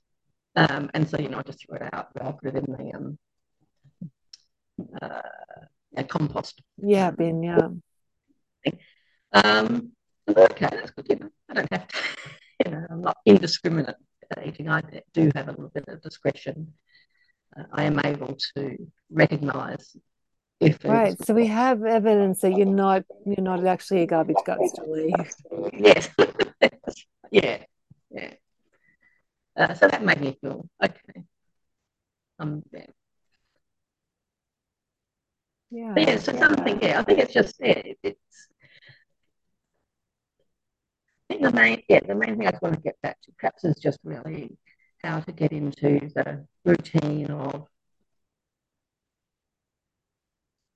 Um, and so, you know, I just threw it out. I put it in the um, uh, yeah, compost. Yeah, bin, yeah. Um, okay, that's good. You know, I don't have, to, you know, I'm not indiscriminate eating. I do have a little bit of discretion. Uh, I am able to recognise if right. So we have evidence that you're not you're not actually a garbage guts, Julie. Yes. Yeah. Uh, so that made me feel okay. Um, yeah. Yeah. But yeah, so yeah. something, yeah, I think it's just, yeah, it's, I think the main, yeah, the main thing I just want to get back to perhaps is just really how to get into the routine of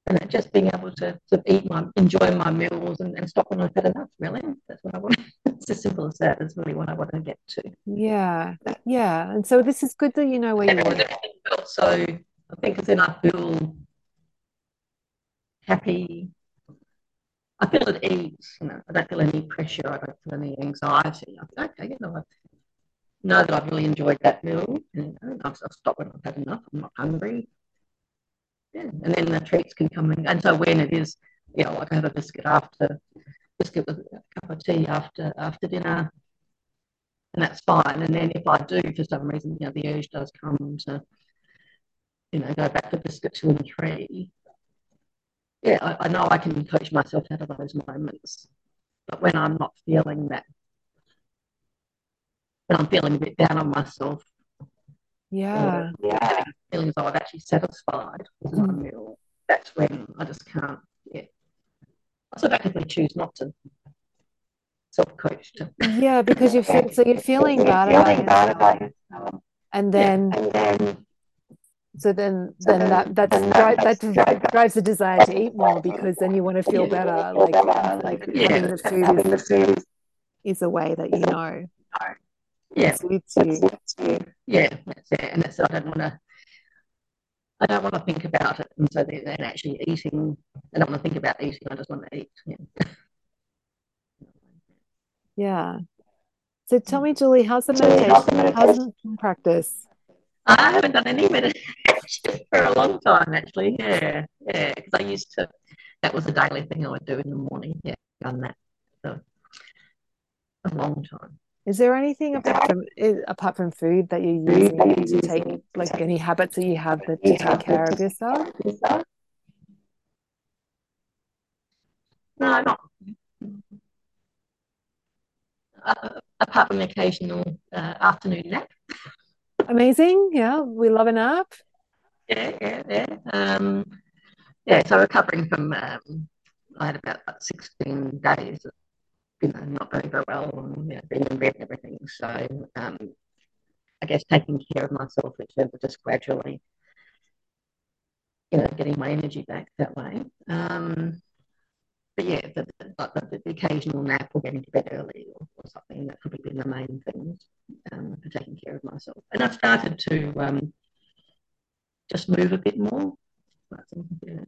and just being able to, to eat my enjoy my meals and, and stop when I've had enough really. That's what I want. It's as simple as that. Is really what I want to get to. Yeah. Yeah. And so this is good that you know where you are. so I think then I feel happy. I feel at ease you know. I don't feel any pressure. I don't feel any anxiety. I feel okay you know I know that I've really enjoyed that meal. And you know, I've, I've stopped when I've had enough. I'm not hungry. And then the treats can come in. And so when it is, you know, like I have a biscuit after biscuit with a cup of tea after after dinner, and that's fine. And then if I do for some reason, you know, the urge does come to, you know, go back to biscuit two and three. Yeah, I, I know I can coach myself out of those moments. But when I'm not feeling that, when I'm feeling a bit down on myself, yeah. yeah. Feeling as though I've actually satisfied my. Mm. That's when I just can't, yeah. I sort of actively choose not to self coach. Yeah, because you feel so you're feeling bad about yourself. And then, yeah. and then so then then that that that drives the desire to eat more because then you want to feel better like like yeah. having the food is, is a way that you know yeah. Yeah, that's it. And that's I don't want to. I don't want to think about it, and so then, then actually eating. I don't want to think about eating. I just want to eat. Yeah. yeah. So tell me, Julie, how's the meditation? How's the practice? I haven't done any meditation for a long time, actually. Yeah, yeah, because I used to. That was a daily thing I would do in the morning. Yeah, done that for a long time. Is there anything apart from apart from food that you're using to take, like any habits that you have that to take care of yourself? No, not uh, apart from the occasional uh, afternoon nap. Amazing, yeah, we love a nap. Yeah, yeah, yeah. Um, yeah, so recovering from, um, I had about 16 days you know, not going very well and you know, being in bed and everything. So um, I guess taking care of myself in terms of just gradually, you know, getting my energy back that way. Um, but yeah, the, the, the, occasional nap or getting to bed early or, or something that probably been the main things um, for taking care of myself. And I've started to um, just move a bit more. You know,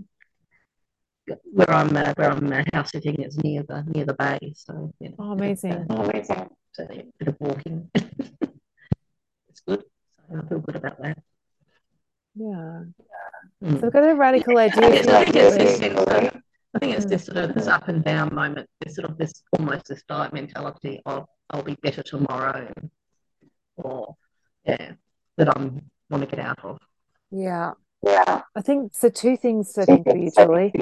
where I'm uh, where I'm uh, house sitting is near the near the bay. So you know, oh, amazing! oh, amazing! So yeah, a bit of walking. it's good. So I feel good about that. Yeah. Mm. So I've got a radical idea. I think, I think it's this sort of this up and down moment. This sort of this almost this diet mentality of I'll be better tomorrow, or yeah, that I'm want to get out of. Yeah. Yeah. I think so. Two things I think for you, Julie.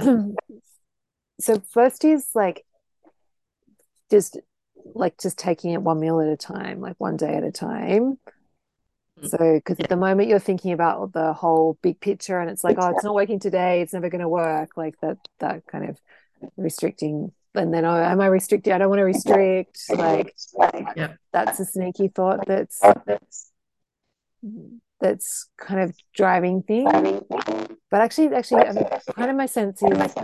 so first is like just like just taking it one meal at a time, like one day at a time. Mm. So, because at the moment you're thinking about the whole big picture, and it's like, oh, it's not working today, it's never going to work, like that, that kind of restricting. And then, oh, am I restricted? I don't want to restrict. Like, yeah. that's a sneaky thought. That's that's kind of driving things. But actually, actually, I mean, kind of my sense is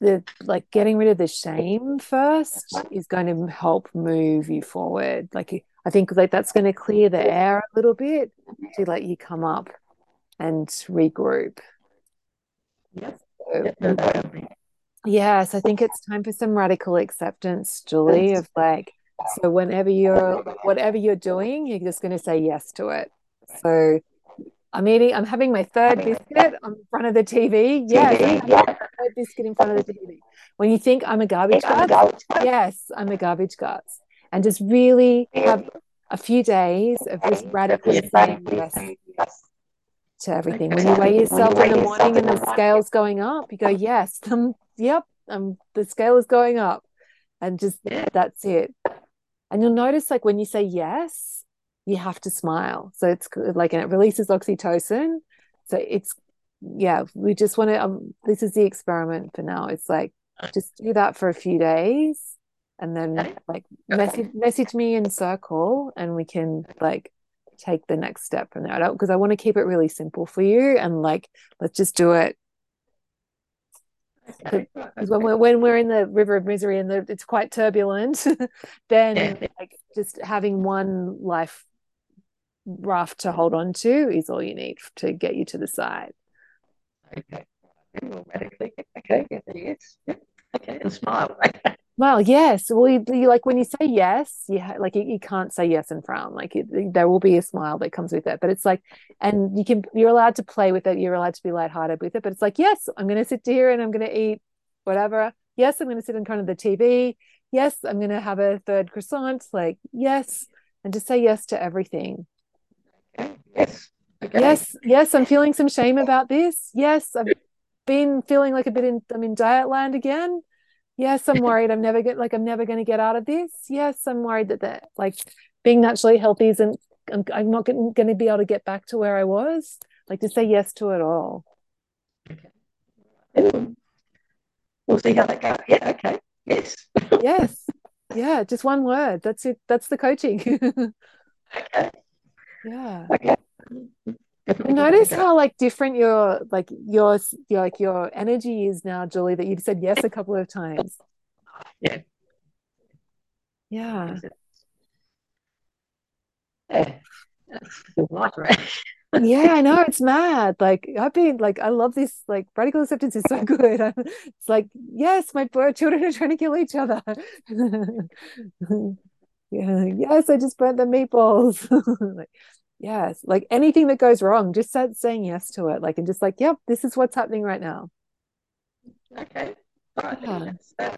the like getting rid of the shame first is going to help move you forward. Like I think like that's going to clear the air a little bit to let you come up and regroup. Yes. So, yes, I think it's time for some radical acceptance, Julie, of like so whenever you're whatever you're doing, you're just going to say yes to it. So I'm eating, I'm having my third biscuit on front of the TV. Yes, bird biscuit in front of the TV. When you think I'm a garbage guts, yes, I'm a garbage guts. And just really have a few days of just radically saying yes to everything. When you weigh yourself in the morning and the scale's going up, you go, yes, um, yep, um, the scale is going up. And just that's it. And you'll notice, like, when you say yes, you have to smile. So it's like, and it releases oxytocin. So it's, yeah, we just want to, um, this is the experiment for now. It's like, just do that for a few days and then like message message me in circle and we can like take the next step from there because I, I want to keep it really simple for you and like let's just do it because when we're when we're in the river of misery and the, it's quite turbulent then yeah. like just having one life raft to hold on to is all you need to get you to the side okay okay yes okay and smile well, yes. Well, you, you, like when you say yes, you ha- like you, you, can't say yes and frown. Like it, there will be a smile that comes with it, but it's like, and you can you're allowed to play with it. You're allowed to be lighthearted with it, but it's like, yes, I'm going to sit here and I'm going to eat whatever. Yes, I'm going to sit in front of the TV. Yes, I'm going to have a third croissant. Like yes, and just say yes to everything. Yes. Okay. Yes. Yes. I'm feeling some shame about this. Yes, I've been feeling like a bit in. I'm in diet land again yes i'm worried i'm never get like i'm never going to get out of this yes i'm worried that that like being naturally healthy isn't i'm, I'm not going to be able to get back to where i was like to say yes to it all okay we'll see how that goes yeah okay yes yes yeah just one word that's it that's the coaching okay yeah okay notice how like different your like your, your like your energy is now, Julie, that you've said yes a couple of times. Yeah. Yeah. Yeah. yeah, I know it's mad. Like I've been like, I love this. Like radical acceptance is so good. it's like, yes, my children are trying to kill each other. yeah, yes, I just burnt the meatballs. like, yes like anything that goes wrong just start saying yes to it like and just like yep this is what's happening right now. Okay yeah. Uh,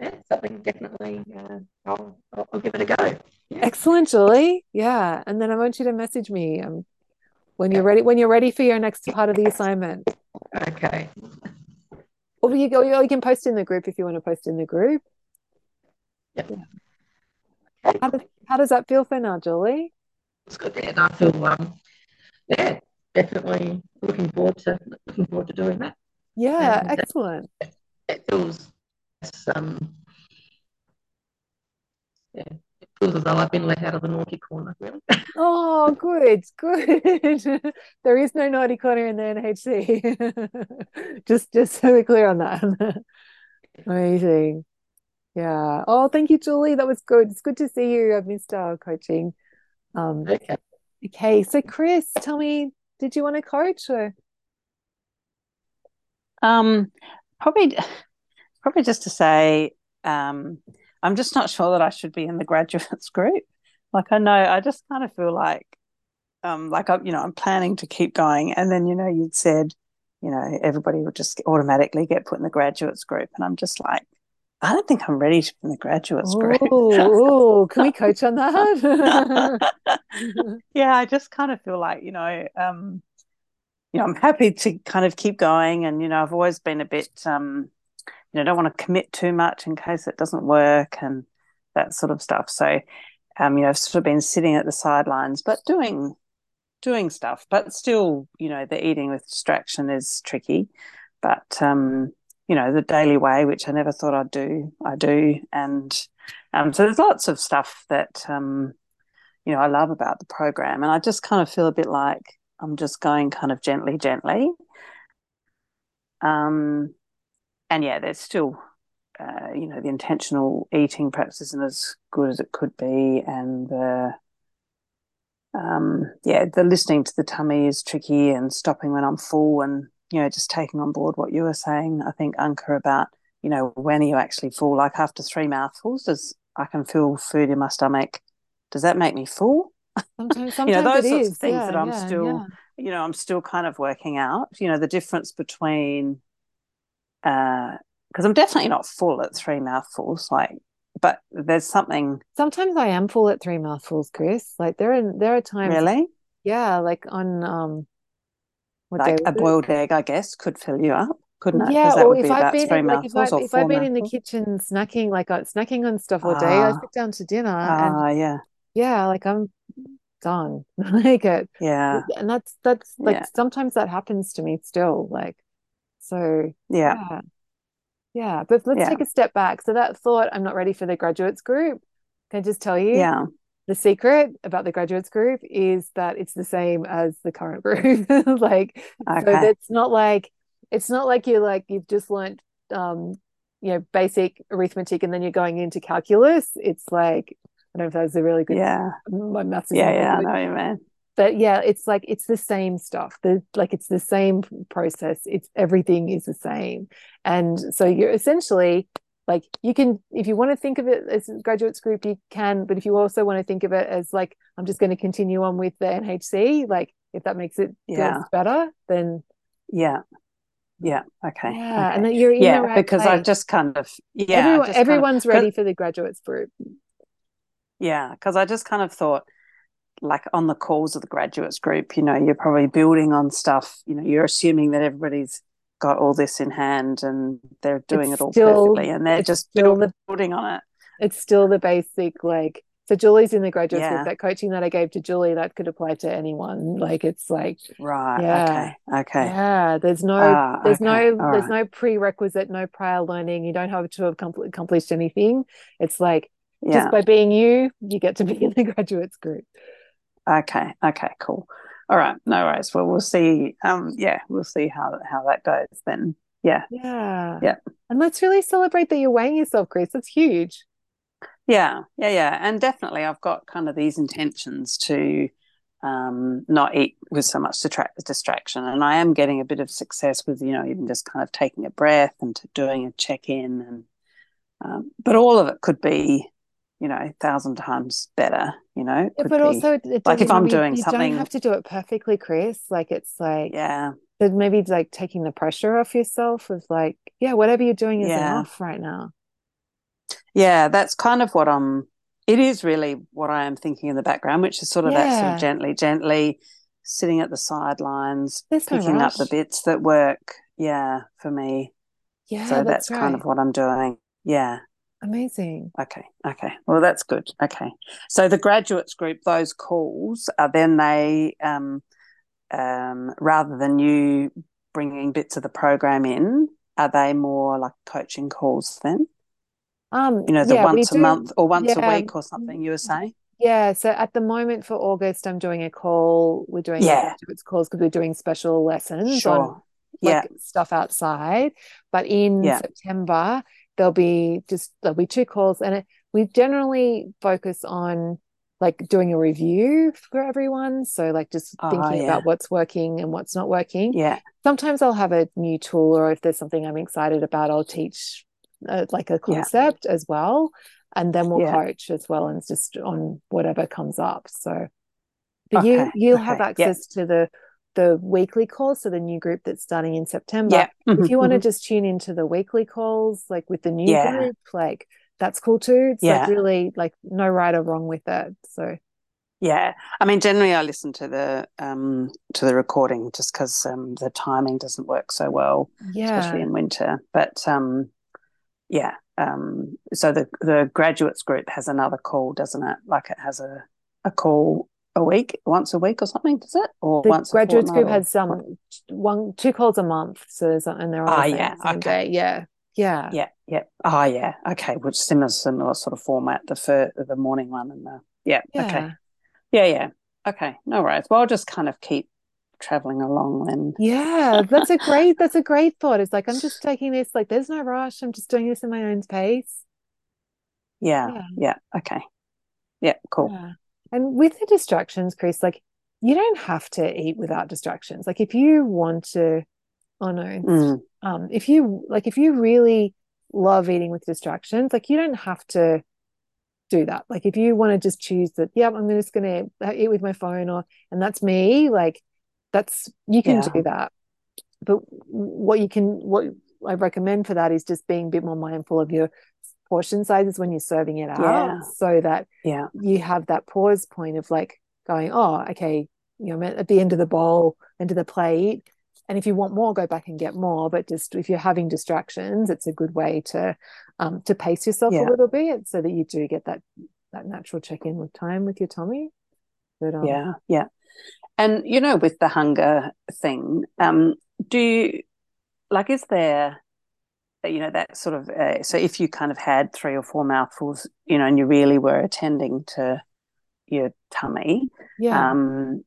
yeah something definitely uh, I'll, I'll, I'll give it a go. Yeah. excellent julie yeah and then i want you to message me um, when you're ready when you're ready for your next part of the assignment. Okay. Or you go you can post in the group if you want to post in the group. Yep. yeah how does, how does that feel for now julie it's good and I feel um, yeah, definitely looking forward to looking forward to doing that. Yeah, and excellent. It, it feels um yeah, it feels as though I've been let out of the naughty corner, really. Oh, good, good. there is no naughty corner in the NHC. just just so we're clear on that. Amazing. Yeah. Oh, thank you, Julie. That was good. It's good to see you. I've missed our coaching. Um, okay. Okay. So, Chris, tell me, did you want to coach or? Um, probably, probably just to say, um, I'm just not sure that I should be in the graduates group. Like I know, I just kind of feel like, um, like I, you know, I'm planning to keep going, and then you know, you'd said, you know, everybody would just automatically get put in the graduates group, and I'm just like, I don't think I'm ready for the graduates group. Oh, can we coach on that? yeah, I just kind of feel like, you know, um, you know, I'm happy to kind of keep going. And, you know, I've always been a bit, um, you know, don't want to commit too much in case it doesn't work and that sort of stuff. So, um, you know, I've sort of been sitting at the sidelines, but doing, doing stuff, but still, you know, the eating with distraction is tricky. But, um, you know the daily way which i never thought i'd do i do. And um, so there's lots of stuff that um, you know i love about the program. And i just kind of feel a bit like i'm just going kind of gently gently. Um, and yeah there's still uh, you know the intentional eating perhaps isn't as good as it could be. And the um, yeah the listening to the tummy is tricky and stopping when i'm full and you know, just taking on board what you were saying, I think, Anka, about, you know, when are you actually full? Like after three mouthfuls, does I can feel food in my stomach. Does that make me full? Sometimes, sometimes you know, those sorts is. of things yeah, that I'm yeah, still, yeah. you know, I'm still kind of working out, you know, the difference between uh, because I'm definitely not full at three mouthfuls. Like, but there's something Sometimes I am full at three mouthfuls, Chris. Like there are there are times, really yeah, like on um, what like a boiled egg. I guess could fill you up, couldn't it? Yeah, Because that or would if be I've been in, like if I've if I've been in the kitchen snacking, like uh, snacking on stuff all day, I Ah, sit down to dinner and ah, yeah, yeah, like I'm done. Like it, yeah, and that's that's like yeah, sometimes that happens to me still. Like so, yeah, yeah, yeah. But let's yeah, take a step back. So that thought, I'm not ready for the graduates group. Can I just tell you? yeah. The secret about the graduates group is that it's the same as the current group. Like so Okay, that's not like it's not like you're like you've just learned um you know basic arithmetic and then you're going into calculus. It's like I don't know if that was a really good yeah, my maths isn't yeah, yeah. I know you mean. but yeah it's like it's the same stuff. The like it's the same process. It's everything is the same. And so you're essentially like you can if you want to think of it as a graduates group you can but if you also want to think of it as like i'm just going to continue on with the nhc like if that makes it Yeah, better then yeah, yeah. Okay, yeah and okay. that you're Yeah, right because I place just kind of, yeah, everyone just kind of, everyone's ready for the graduates group yeah, because I just kind of thought, like on the calls of the graduates group, you know, you're probably building on stuff. You know, you're assuming that everybody's got all this in hand and they're doing it's it all still perfectly, and they're just still the building on it. it's still the basic like so Julie's in the graduates group Yeah, that coaching that I gave to Julie that could apply to anyone like it's like right. yeah Okay, okay. yeah there's no Ah, there's okay. no All there's right. no prerequisite no prior learning you don't have to have compl- accomplished anything it's like just by being you you get to be in the graduates group Okay. Okay. Cool. All right. No worries. Well, we'll see. Um. Yeah, we'll see how how that goes then. Yeah. yeah Yeah. and let's really celebrate that you're weighing yourself Chris that's huge Yeah. Yeah. Yeah. And definitely, I've got kind of these intentions to um not eat with so much distra- distraction, and I am getting a bit of success with you know even just kind of taking a breath and doing a check in, and um, but all of it could be you know thousand times better. You know, Yeah, but be also it, it like if I'm maybe doing you don't have to do it perfectly Chris like it's like Yeah. but maybe like taking the pressure off yourself of like yeah whatever you're doing is Yeah. enough right now Yeah, that's kind of what I'm. It is really what I am thinking in the background, which is sort of that sort of gently, gently sitting at the sidelines, there's no picking up the bits that work. Yeah, for me. yeah So that's that's kind of what I'm doing. Yeah. Amazing Okay. Okay. Well, that's good. Okay. So the graduates group, those calls are then they, um, um, rather than you bringing bits of the program in, are they more like coaching calls then? um You know, the yeah once a do month or once a week or something you were saying? yeah so at the moment for August I'm doing a call we're doing Yeah. graduates calls because we're doing special lessons on Sure. Yeah. stuff outside. But in Yeah. September, there'll be just there'll be two calls, and it, we generally focus on like doing a review for everyone. So like just Oh, thinking yeah. about what's working and what's not working. Yeah. Sometimes I'll have a new tool, or if there's something I'm excited about, I'll teach uh, like a Yeah. concept as well, and then we'll Yeah. coach as well, and just on whatever comes up. So, but you Okay. you'll have Okay. Yeah. access to the the weekly calls, so the new group that's starting in September. Yeah. If Mhm, you want to mhm. just tune into the weekly calls, like with the new Yeah. group, like that's cool too. It's like really like no right or wrong with it. So Yeah. I mean, generally, I listen to the um to the recording just because um the timing doesn't work so well, especially in winter. But um, yeah. Um, so the the graduates group has another call, doesn't it? Like it has a a call a week, once a week or something, does it? Or the once a graduates group or has um one two calls a month, so there's and they're on Ah, yeah. Okay. day. Yeah, yeah, Yeah, yeah. Ah, yeah. Okay, which similar similar sort of format, the fir- the morning one and the yeah. Okay. yeah, Yeah, yeah. Okay, no worries. Well, I'll just kind of keep traveling along then. yeah. That's a great. That's a great thought. It's like I'm just taking this. Like there's no rush. I'm just doing this in my own pace. Yeah, Yeah. yeah. Okay. Yeah, cool. Yeah. And with the distractions, Chris, like you don't have to eat without distractions. Like if you want to, oh no, Mm, um, if you like, if you really love eating with distractions, like you don't have to do that. Like if you want to just choose that, yeah, I'm just gonna eat with my phone, or and that's me. Like that's you can Yeah. do that. But what you can, what I recommend for that is just being a bit more mindful of your portion sizes when you're serving it out Yeah. so that Yeah. you have that pause point of like going, oh, okay, you know, at the end of the bowl, end of the plate. And if you want more, go back and get more. But just if you're having distractions, it's a good way to um, to pace yourself Yeah. a little bit so that you do get that that natural check in with time with your tummy. But um, Yeah, yeah. And you know, with the hunger thing, um, do you like? Is there, you know, that sort of? Uh, so if you kind of had three or four mouthfuls, you know, and you really were attending to your tummy, yeah, um,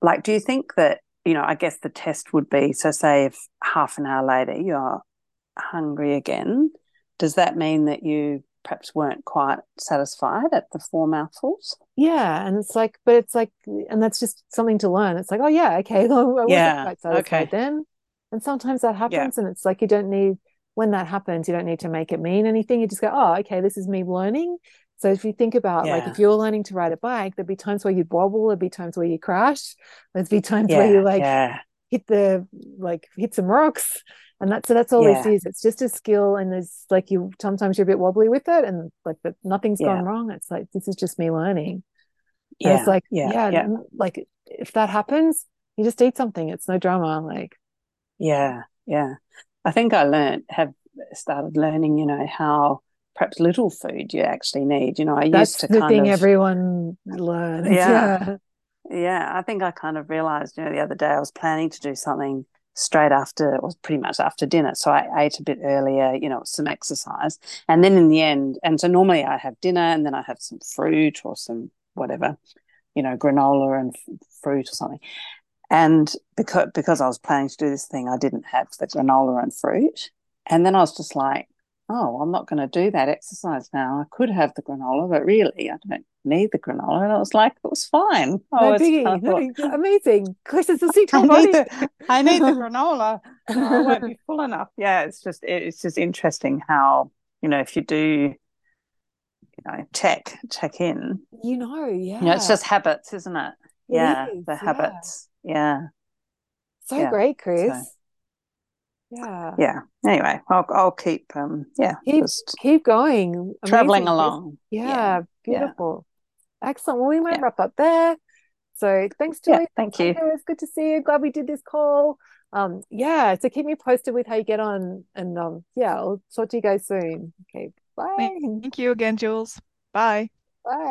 like, do you think that you know? I guess the test would be so. Say if half an hour later you're hungry again, does that mean that you perhaps weren't quite satisfied at the four mouthfuls? yeah. And it's like, but it's like, and that's just something to learn. It's like, oh yeah, okay, well, I wasn't Yeah, quite satisfied okay. then. And sometimes that happens, and it's like you don't need when that happens, you don't need to make it mean anything. You just go, oh, okay, this is me learning. So if you think about like if you're learning to ride a bike, there'd be times where you'd wobble, there'd be times where you crash, there'd be times where you like yeah, hit the like hit some rocks. And that's so that's all this is. It's just a skill and there's like you sometimes you're a bit wobbly with it and like but nothing's Yeah. gone wrong. It's like this is just me learning. And yeah, it's like, yeah, yeah, yeah, like if that happens, you just eat something. It's no drama. Like yeah, yeah. I think I learned have started learning, you know, how perhaps little food you actually need. You know, I that's used to the kind thing of everyone learns. Yeah. Yeah. yeah, I think I kind of realized, you know, the other day I was planning to do something straight after, it was pretty much after dinner. So I ate a bit earlier, you know, some exercise. And then in the end, and so normally I have dinner and then I have some fruit or some whatever, you know, granola and f- fruit or something. And because because I was planning to do this thing, I didn't have the granola and fruit. And then I was just like, oh, I'm not going to do that exercise now. I could have the granola, but really, I don't need the granola. And I was like, it was fine. I No was biggie. kind of thought, amazing. Consistency to I our body. need the, I need the granola. I won't be full enough. Yeah, it's just it's just interesting how you know if you do, you know, check check in. You know, yeah. You know, it's just habits, isn't it? It yeah, is, the habits. Yeah, so yeah, great, Chris. so- Yeah. yeah. Anyway, I'll I'll keep um yeah Keep just keep going. traveling Amazing, Chris. along. Yeah, Yeah, yeah. beautiful. Excellent. Well, we might Yeah. wrap up there. So thanks, Yeah, Julie. thank you. It was good to see you. Glad we did this call. Um, yeah, so keep me posted with how you get on. And um, yeah, I'll talk to you guys soon. Okay, bye. Thank you again, Jules. Bye. Bye.